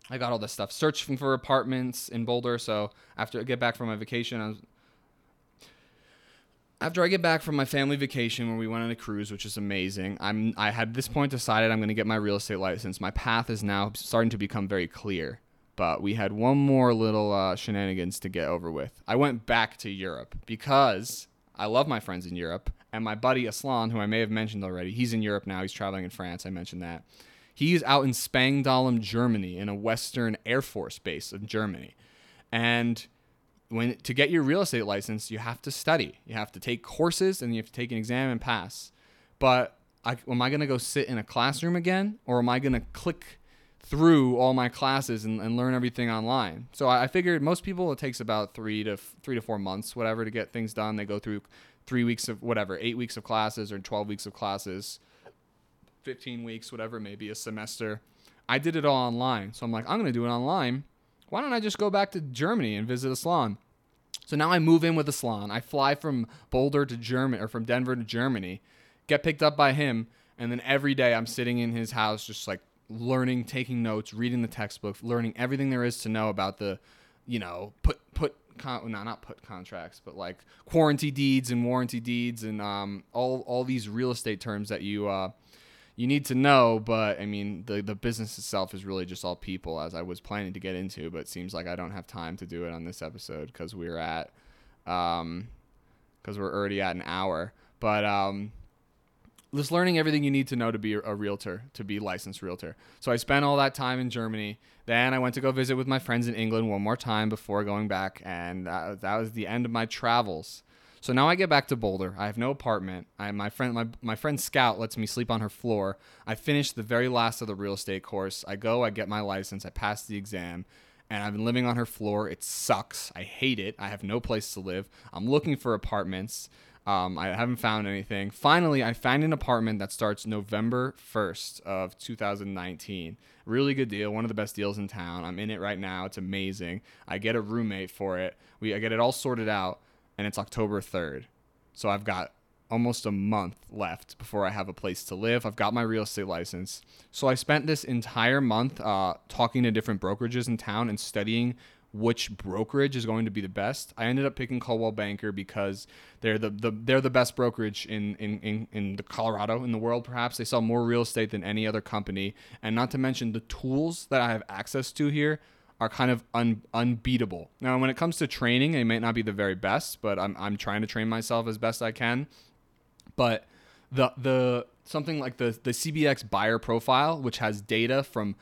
I got all this stuff. Searching for apartments in Boulder. So after I get back from my vacation, I was, after I get back from my family vacation where we went on a cruise, which is amazing, I'm I had this point decided I'm going to get my real estate license. My path is now starting to become very clear. But we had one more little uh, shenanigans to get over with. I went back to Europe because I love my friends in Europe, and my buddy Aslan, who I may have mentioned already, he's in Europe now. He's traveling in France. I mentioned that. He's out in Spangdahlem, Germany, in a Western Air Force base in Germany. And when to get your real estate license, you have to study. You have to take courses and you have to take an exam and pass. But I, am I going to go sit in a classroom again, or am I going to click through all my classes and, and learn everything online? So I, I figured most people it takes about three to three to four months, whatever, to get things done. They go through three weeks of whatever, eight weeks of classes or twelve weeks of classes 15 weeks, whatever maybe a semester. I did it all online. So I'm like, I'm going to do it online. Why don't I just go back to Germany and visit Aslan? So now I move in with Aslan. I fly from Boulder to Germany or from Denver to Germany, get picked up by him, and then every day I'm sitting in his house just like learning, taking notes, reading the textbook, learning everything there is to know about the, you know, put put con- no, not put contracts, but like warranty deeds and warranty deeds and um, all all these real estate terms that you uh, you need to know, but I mean, the the business itself is really just all people, as I was planning to get into, but seems like I don't have time to do it on this episode because we're at, um, because we're already at an hour. But um, just learning everything you need to know to be a realtor, to be licensed realtor. So I spent all that time in Germany. Then I went to go visit with my friends in England one more time before going back, and that, that was the end of my travels. So now I get back to Boulder. I have no apartment. I my friend my, my friend Scout lets me sleep on her floor. I finish the very last of the real estate course. I go, I get my license, I pass the exam, and I've been living on her floor. It sucks. I hate it. I have no place to live. I'm looking for apartments. Um, I haven't found anything. Finally, I find an apartment that starts November 1st of 2019. Really good deal, one of the best deals in town. I'm in it right now. It's amazing. I get a roommate for it. We I get it all sorted out and it's October 3rd. So I've got almost a month left before I have a place to live. I've got my real estate license. So I spent this entire month uh, talking to different brokerages in town and studying which brokerage is going to be the best. I ended up picking Coldwell Banker because they're the, the they're the best brokerage in, in, in, in the Colorado in the world perhaps. They sell more real estate than any other company. And not to mention the tools that I have access to here are kind of un, unbeatable. Now, when it comes to training, they might not be the very best, but I'm, I'm trying to train myself as best I can. But the the something like the the CBX buyer profile, which has data from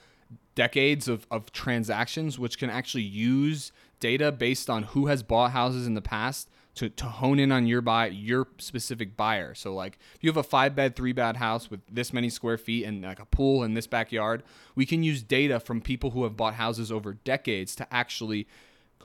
decades of, of transactions, which can actually use data based on who has bought houses in the past to, to hone in on your buy your specific buyer. So like if you have a five bed, three bed house with this many square feet and like a pool in this backyard, we can use data from people who have bought houses over decades to actually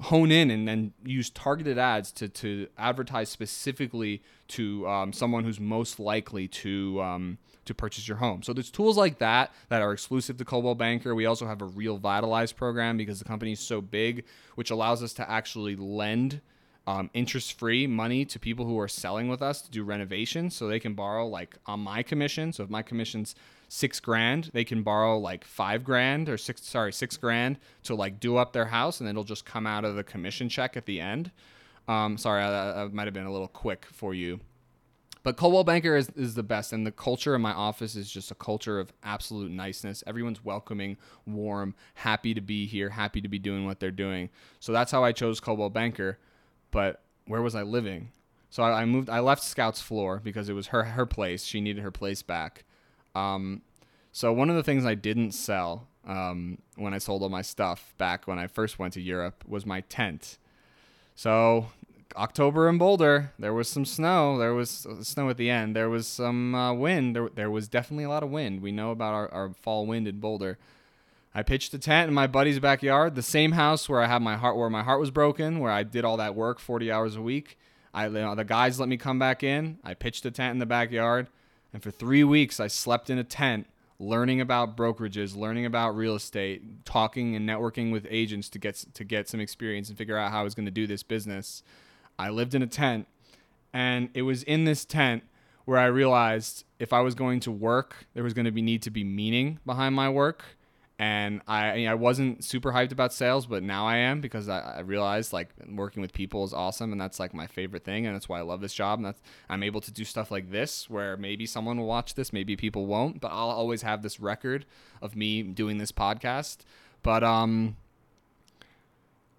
hone in and then use targeted ads to, to advertise specifically to um, someone who's most likely to um, to purchase your home. So there's tools like that that are exclusive to Coldwell Banker. We also have a RealVitalize program because the company is so big, which allows us to actually lend um, interest free money to people who are selling with us to do renovations so they can borrow like on my commission. So if my commission's six grand, they can borrow like five grand or six, sorry, six grand to like do up their house, and it'll just come out of the commission check at the end. Um, sorry, I, I might have been a little quick for you. But Coldwell Banker is, is the best, and the culture in my office is just a culture of absolute niceness. Everyone's welcoming, warm, happy to be here, happy to be doing what they're doing. So that's how I chose Coldwell Banker. But where was I living? So I, I moved. I left Scout's floor because it was her her place. She needed her place back. Um, so one of the things I didn't sell um, when I sold all my stuff back when I first went to Europe was my tent. So October in Boulder, there was some snow. There was snow at the end. There was some uh, wind. There, there was definitely a lot of wind. We know about our, our fall wind in Boulder. I pitched a tent in my buddy's backyard, the same house where I had my heart, where my heart was broken, where I did all that work, 40 hours a week. I, you uh, know, the guys let me come back in. I pitched a tent in the backyard, and for three weeks I slept in a tent, learning about brokerages, learning about real estate, talking and networking with agents to get to get some experience and figure out how I was going to do this business. I lived in a tent, and it was in this tent where I realized if I was going to work, there was going to be need to be meaning behind my work. And I, I wasn't super hyped about sales, but now I am because I, I realized like working with people is awesome, and that's like my favorite thing, and that's why I love this job. And that's I'm able to do stuff like this, where maybe someone will watch this, maybe people won't, but I'll always have this record of me doing this podcast. But um,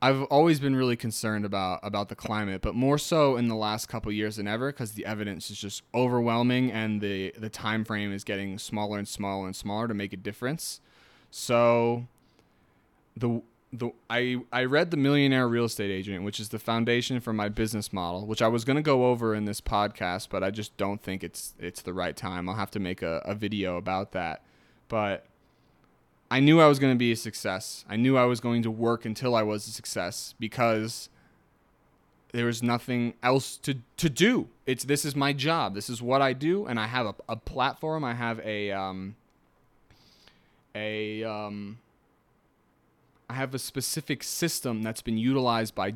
I've always been really concerned about about the climate, but more so in the last couple years than ever because the evidence is just overwhelming and the the time frame is getting smaller and smaller and smaller to make a difference. So the the I I read the Millionaire Real Estate Agent, which is the foundation for my business model, which I was going to go over in this podcast, but I just don't think it's it's the right time. I'll have to make a, a video about that. But I knew I was going to be a success. I knew I was going to work until I was a success because there was nothing else to, to do. It's this is my job. This is what I do, and I have a, a platform. I have a um, a um, I have a specific system that's been utilized by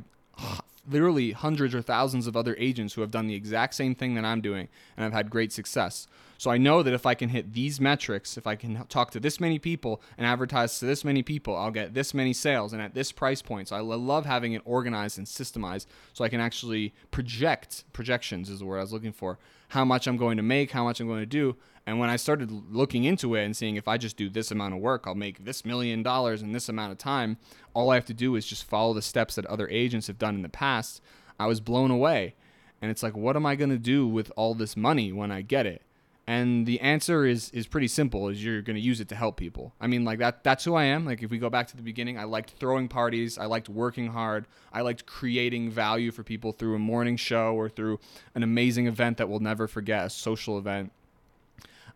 literally hundreds or thousands of other agents who have done the exact same thing that I'm doing and have had great success. So I know that if I can hit these metrics, if I can talk to this many people and advertise to this many people, I'll get this many sales and at this price point. So I love having it organized and systemized so I can actually project, projections is the word I was looking for, how much I'm going to make, how much I'm going to do. And when I started looking into it and seeing if I just do this amount of work, I'll make this million dollars in this amount of time, all I have to do is just follow the steps that other agents have done in the past. I was blown away. And it's like, what am I going to do with all this money when I get it? And the answer is is pretty simple: is you're going to use it to help people. I mean, like that. That's who I am. Like if we go back to the beginning, I liked throwing parties. I liked working hard. I liked creating value for people through a morning show or through an amazing event that we'll never forget, a social event.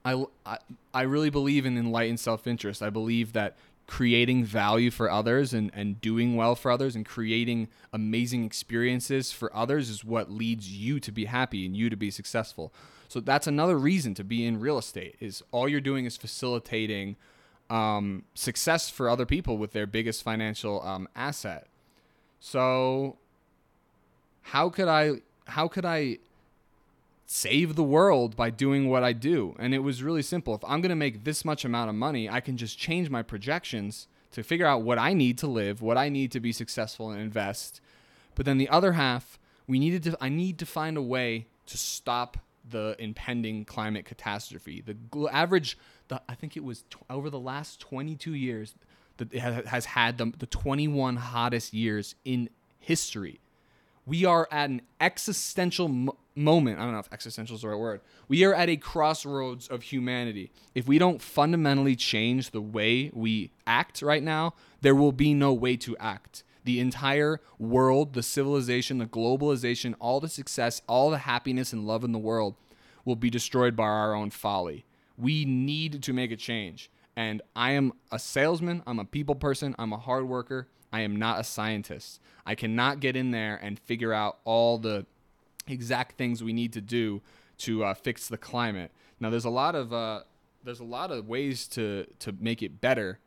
I, I, really believe in enlightened self interest. I believe that creating value for others and, and doing well for others and creating amazing experiences for others is what leads you to be happy and you to be successful. So that's another reason to be in real estate is all you're doing is facilitating um, success for other people with their biggest financial um, asset. So how could I how could I save the world by doing what I do? And it was really simple. If I'm going to make this much amount of money, I can just change my projections to figure out what I need to live, what I need to be successful and invest. But then the other half, we needed to I need to find a way to stop the impending climate catastrophe. The average, the, I think it was over the last 22 years, that has had the, the 21 hottest years in history. We are at an existential mo- moment. I don't know if existential is the right word. We are at a crossroads of humanity. If we don't fundamentally change the way we act right now, there will be no way to act the entire world, the civilization, the globalization, all the success, all the happiness and love in the world will be destroyed by our own folly. We need to make a change. And I am a salesman, I'm a people person, I'm a hard worker, I am not a scientist. I cannot get in there and figure out all the exact things we need to do to uh, fix the climate. Now, there's a lot of uh, there's a lot of ways to to make it better,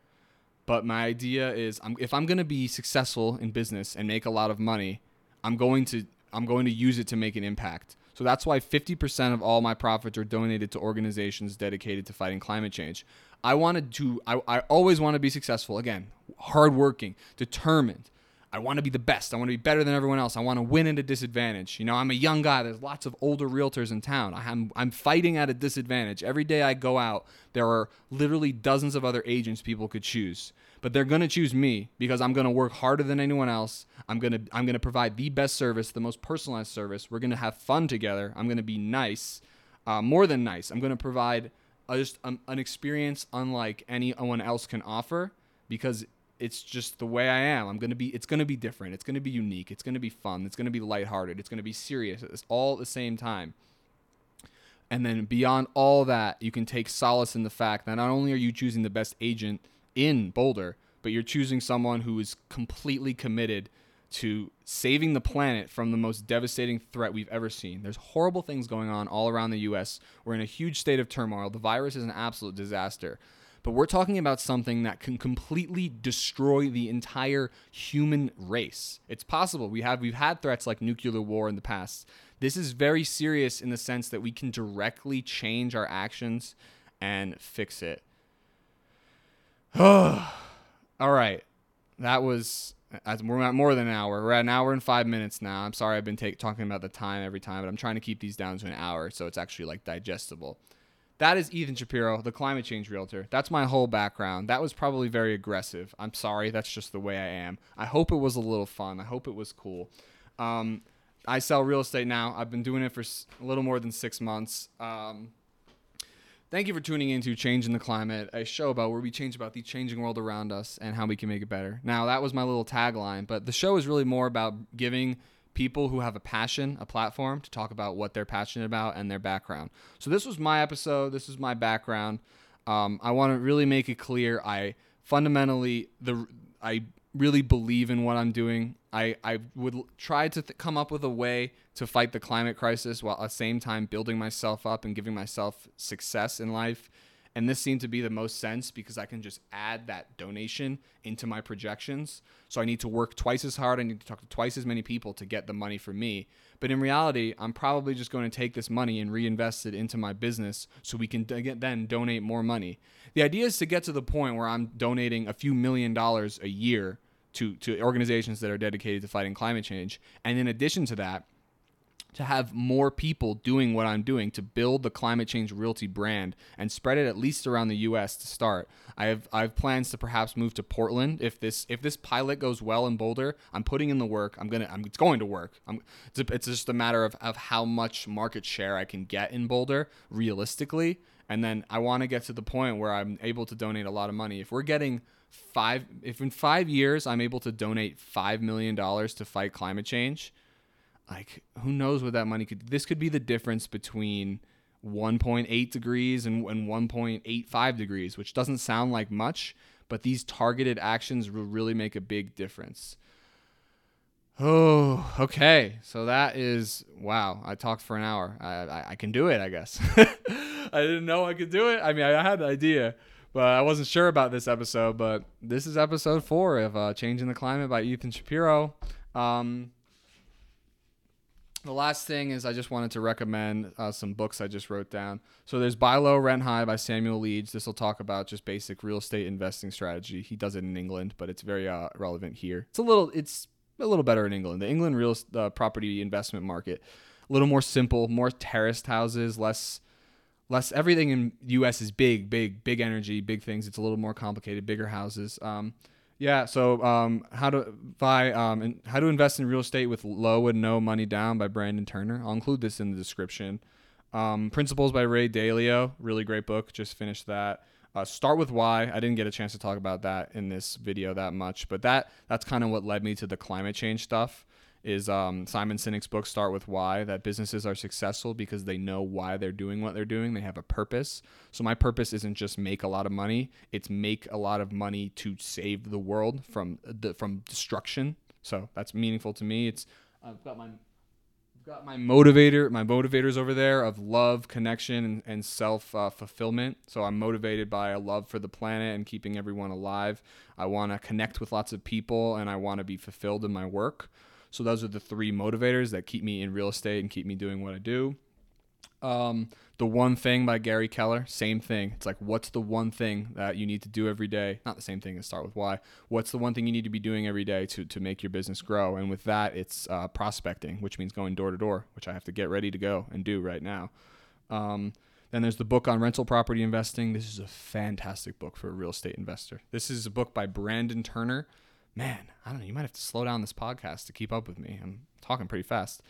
but my idea is I'm, if I'm going to be successful in business and make a lot of money, I'm going to I'm going to use it to make an impact. So that's why 50% of all my profits are donated to organizations dedicated to fighting climate change. I wanted to, I, I always want to be successful. Again, hardworking, determined. I want to be the best. I want to be better than everyone else. I want to win at a disadvantage. You know, I'm a young guy. There's lots of older realtors in town. I'm, I'm fighting at a disadvantage. Every day I go out, there are literally dozens of other agents people could choose. But they're going to choose me because I'm going to work harder than anyone else. I'm going to I'm going to provide the best service, the most personalized service. We're going to have fun together. I'm going to be nice, uh, more than nice. I'm going to provide a, just an experience unlike anyone else can offer because it's just the way I am. I'm gonna be. It's gonna be different. It's gonna be unique. It's gonna be fun. It's gonna be lighthearted. It's gonna be serious. It's all at the same time. And then beyond all that, you can take solace in the fact that not only are you choosing the best agent in Boulder, but you're choosing someone who is completely committed to saving the planet from the most devastating threat we've ever seen. There's horrible things going on all around the US. We're in a huge state of turmoil. The virus is an absolute disaster. But we're talking about something that can completely destroy the entire human race. It's possible. We have we've had threats like nuclear war in the past. This is very serious in the sense that we can directly change our actions and fix it. *sighs* All right. That was we're at more than an hour. We're at an hour and five minutes now. I'm sorry I've been take, talking about the time every time, but I'm trying to keep these down to an hour so it's actually like digestible. That is Ethan Shapiro, the climate change realtor. That's my whole background. That was probably very aggressive. I'm sorry. That's just the way I am. I hope it was a little fun. I hope it was cool. Um, I sell real estate now. I've been doing it for a little more than six months. Um, thank you for tuning in to Changing the Climate, a show about where we change about the changing world around us and how we can make it better. Now, that was my little tagline, but the show is really more about giving people who have a passion, a platform to talk about what they're passionate about and their background. So this was my episode. This is my background. Um, I want to really make it clear. I fundamentally the I really believe in what I'm doing. I, I would try to th- come up with a way to fight the climate crisis while at the same time building myself up and giving myself success in life and this seemed to be the most sense because I can just add that donation into my projections. So I need to work twice as hard. I need to talk to twice as many people to get the money for me. But in reality, I'm probably just going to take this money and reinvest it into my business so we can then donate more money. The idea is to get to the point where I'm donating a few million dollars a year to, to organizations that are dedicated to fighting climate change. And in addition to that, to have more people doing what I'm doing to build the climate change realty brand and spread it at least around the US to start. I have I have plans to perhaps move to Portland if this if this pilot goes well in Boulder. I'm putting in the work. I'm going to I'm it's going to work. I'm it's, it's just a matter of of how much market share I can get in Boulder realistically and then I want to get to the point where I'm able to donate a lot of money. If we're getting five if in 5 years I'm able to donate 5 million dollars to fight climate change, like who knows what that money could this could be the difference between 1.8 degrees and, and 1.85 degrees which doesn't sound like much but these targeted actions will really make a big difference. Oh okay. So that is wow i talked for an hour. I, I, I can do it i guess. *laughs* I didn't know i could do it. I mean i had the idea but i wasn't sure about this episode but this is episode four of uh, changing the climate by ethan shapiro. Um, the last thing is I just wanted to recommend uh, some books I just wrote down. So there's Buy Low, Rent High by Samuel Leeds. This will talk about just basic real estate investing strategy. He does it in England, but it's very uh, relevant here. It's a little it's a little better in England. The England real uh, property investment market, a little more simple, more terraced houses, less less everything in U.S. is big, big, big energy, big things. It's a little more complicated, bigger houses. Um, yeah. So, um, how to buy, um, and how to invest in real estate with low and no money down by Brandon Turner. I'll include this in the description. Um, Principles by Ray Dalio, really great book. Just finished that. Uh, Start with Why. I didn't get a chance to talk about that in this video that much, but that that's kind of what led me to the climate change stuff is um, Simon Sinek's book Start with Why that businesses are successful because they know why they're doing what they're doing. They have a purpose. So my purpose isn't just make a lot of money; it's make a lot of money to save the world from the from destruction. So that's meaningful to me. It's I've got my got my motivator, my motivators over there of love, connection, and, and self uh, fulfillment. So I'm motivated by a love for the planet and keeping everyone alive. I want to connect with lots of people, and I want to be fulfilled in my work. So those are the three motivators that keep me in real estate and keep me doing what I do. Um, the One Thing by Gary Keller, same thing. It's like, what's the one thing that you need to do every day? Not the same thing as start with why. What's the one thing you need to be doing every day to, to make your business grow? And with that, it's uh, prospecting, which means going door to door, which I have to get ready to go and do right now. Um, then there's the book on rental property investing. This is a fantastic book for a real estate investor. This is a book by Brandon Turner. Man, I don't know. You might have to slow down this podcast to keep up with me. I'm talking pretty fast.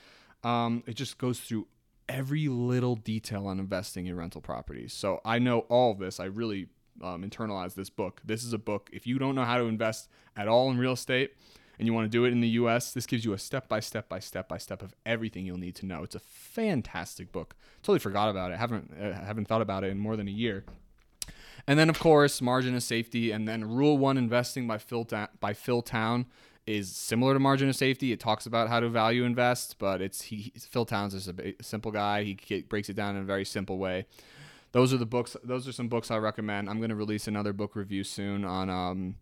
Um, it just goes through every little detail on investing in rental properties. So I know all of this. I really um, internalized this book. This is a book. If you don't know how to invest at all in real estate, and you want to do it in the US, this gives you a step by step by step by step of everything you'll need to know. It's a fantastic book. Totally forgot about it. Haven't uh, haven't thought about it in more than a year. And then of course, margin of safety and then rule 1 investing by Phil Ta- by Phil Town is similar to margin of safety. It talks about how to value invest, but it's he Phil Towns is a simple guy. He breaks it down in a very simple way. Those are the books. Those are some books I recommend. I'm going to release another book review soon on um,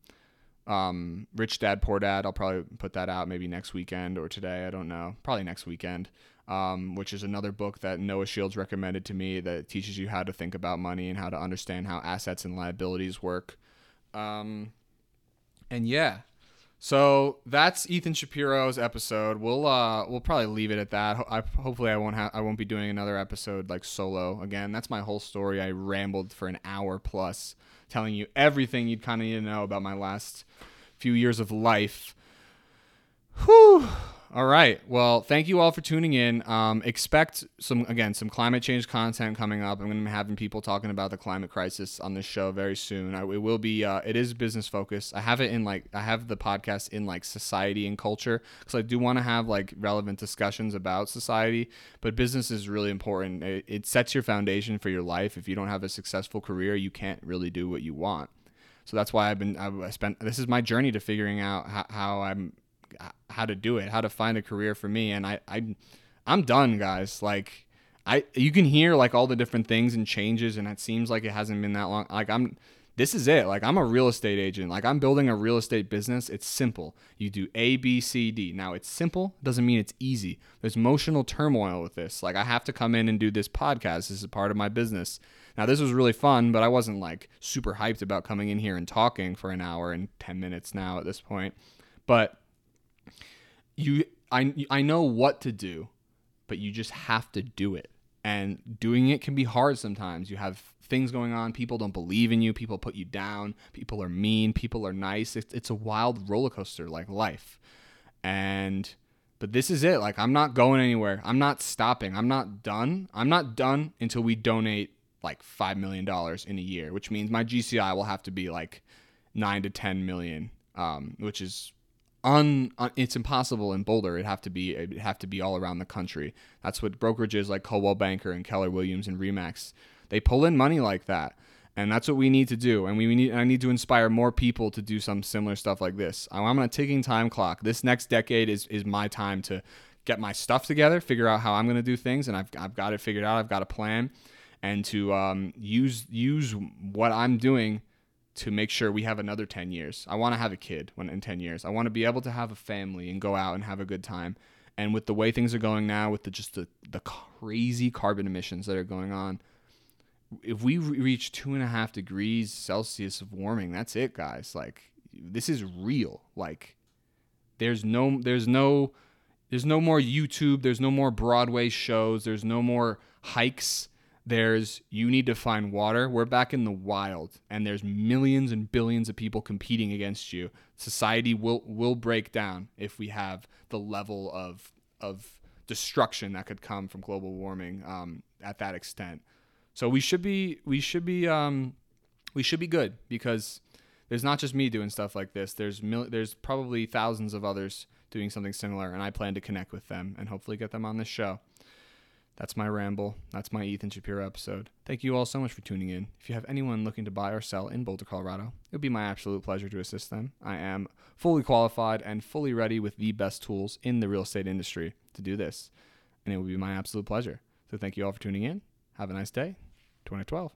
um, Rich Dad Poor Dad. I'll probably put that out maybe next weekend or today. I don't know. Probably next weekend. Um, which is another book that Noah Shields recommended to me that teaches you how to think about money and how to understand how assets and liabilities work. Um, and yeah, so that's Ethan Shapiro's episode. We'll uh we'll probably leave it at that. I, hopefully I won't have I won't be doing another episode like solo again. That's my whole story. I rambled for an hour plus telling you everything you'd kind of need to know about my last few years of life. Whew. All right. Well, thank you all for tuning in. Um, expect some again some climate change content coming up. I'm going to be having people talking about the climate crisis on this show very soon. I, it will be. Uh, it is business focused. I have it in like I have the podcast in like society and culture because I do want to have like relevant discussions about society. But business is really important. It, it sets your foundation for your life. If you don't have a successful career, you can't really do what you want. So that's why I've been. I spent. This is my journey to figuring out how, how I'm how to do it, how to find a career for me. And I, I I'm done, guys. Like I you can hear like all the different things and changes, and it seems like it hasn't been that long. Like I'm this is it. Like I'm a real estate agent. Like I'm building a real estate business. It's simple. You do A, B, C, D. Now it's simple doesn't mean it's easy. There's emotional turmoil with this. Like I have to come in and do this podcast. This is a part of my business. Now this was really fun, but I wasn't like super hyped about coming in here and talking for an hour and 10 minutes now at this point. But you I I know what to do, but you just have to do it. And doing it can be hard sometimes. You have things going on, people don't believe in you, people put you down, people are mean, people are nice. It's it's a wild roller coaster like life. And but this is it. Like I'm not going anywhere. I'm not stopping. I'm not done. I'm not done until we donate like 5 million dollars in a year, which means my GCI will have to be like 9 to 10 million um, which is un, un, it's impossible in Boulder. It'd have to be it'd have to be all around the country. That's what brokerages like Coldwell Banker and Keller Williams and Remax they pull in money like that. And that's what we need to do. And we need I need to inspire more people to do some similar stuff like this. I'm on a ticking time clock. This next decade is is my time to get my stuff together, figure out how I'm going to do things, and I've, I've got it figured out. I've got a plan, and to um, use use what I'm doing to make sure we have another 10 years. I want to have a kid when in 10 years. I want to be able to have a family and go out and have a good time. And with the way things are going now, with the just the, the crazy carbon emissions that are going on, if we reach two and a half degrees Celsius of warming, that's it, guys. Like this is real. Like there's no there's no there's no more YouTube, there's no more Broadway shows, there's no more hikes there's you need to find water. We're back in the wild and there's millions and billions of people competing against you. Society will will break down if we have the level of of destruction that could come from global warming um, at that extent. So we should be we should be um, we should be good because there's not just me doing stuff like this. There's mil- there's probably thousands of others doing something similar, and I plan to connect with them and hopefully get them on this show. That's my ramble. That's my Ethan Shapiro episode. Thank you all so much for tuning in. If you have anyone looking to buy or sell in Boulder, Colorado, it would be my absolute pleasure to assist them. I am fully qualified and fully ready with the best tools in the real estate industry to do this. And it would be my absolute pleasure. So thank you all for tuning in. Have a nice day. 2012.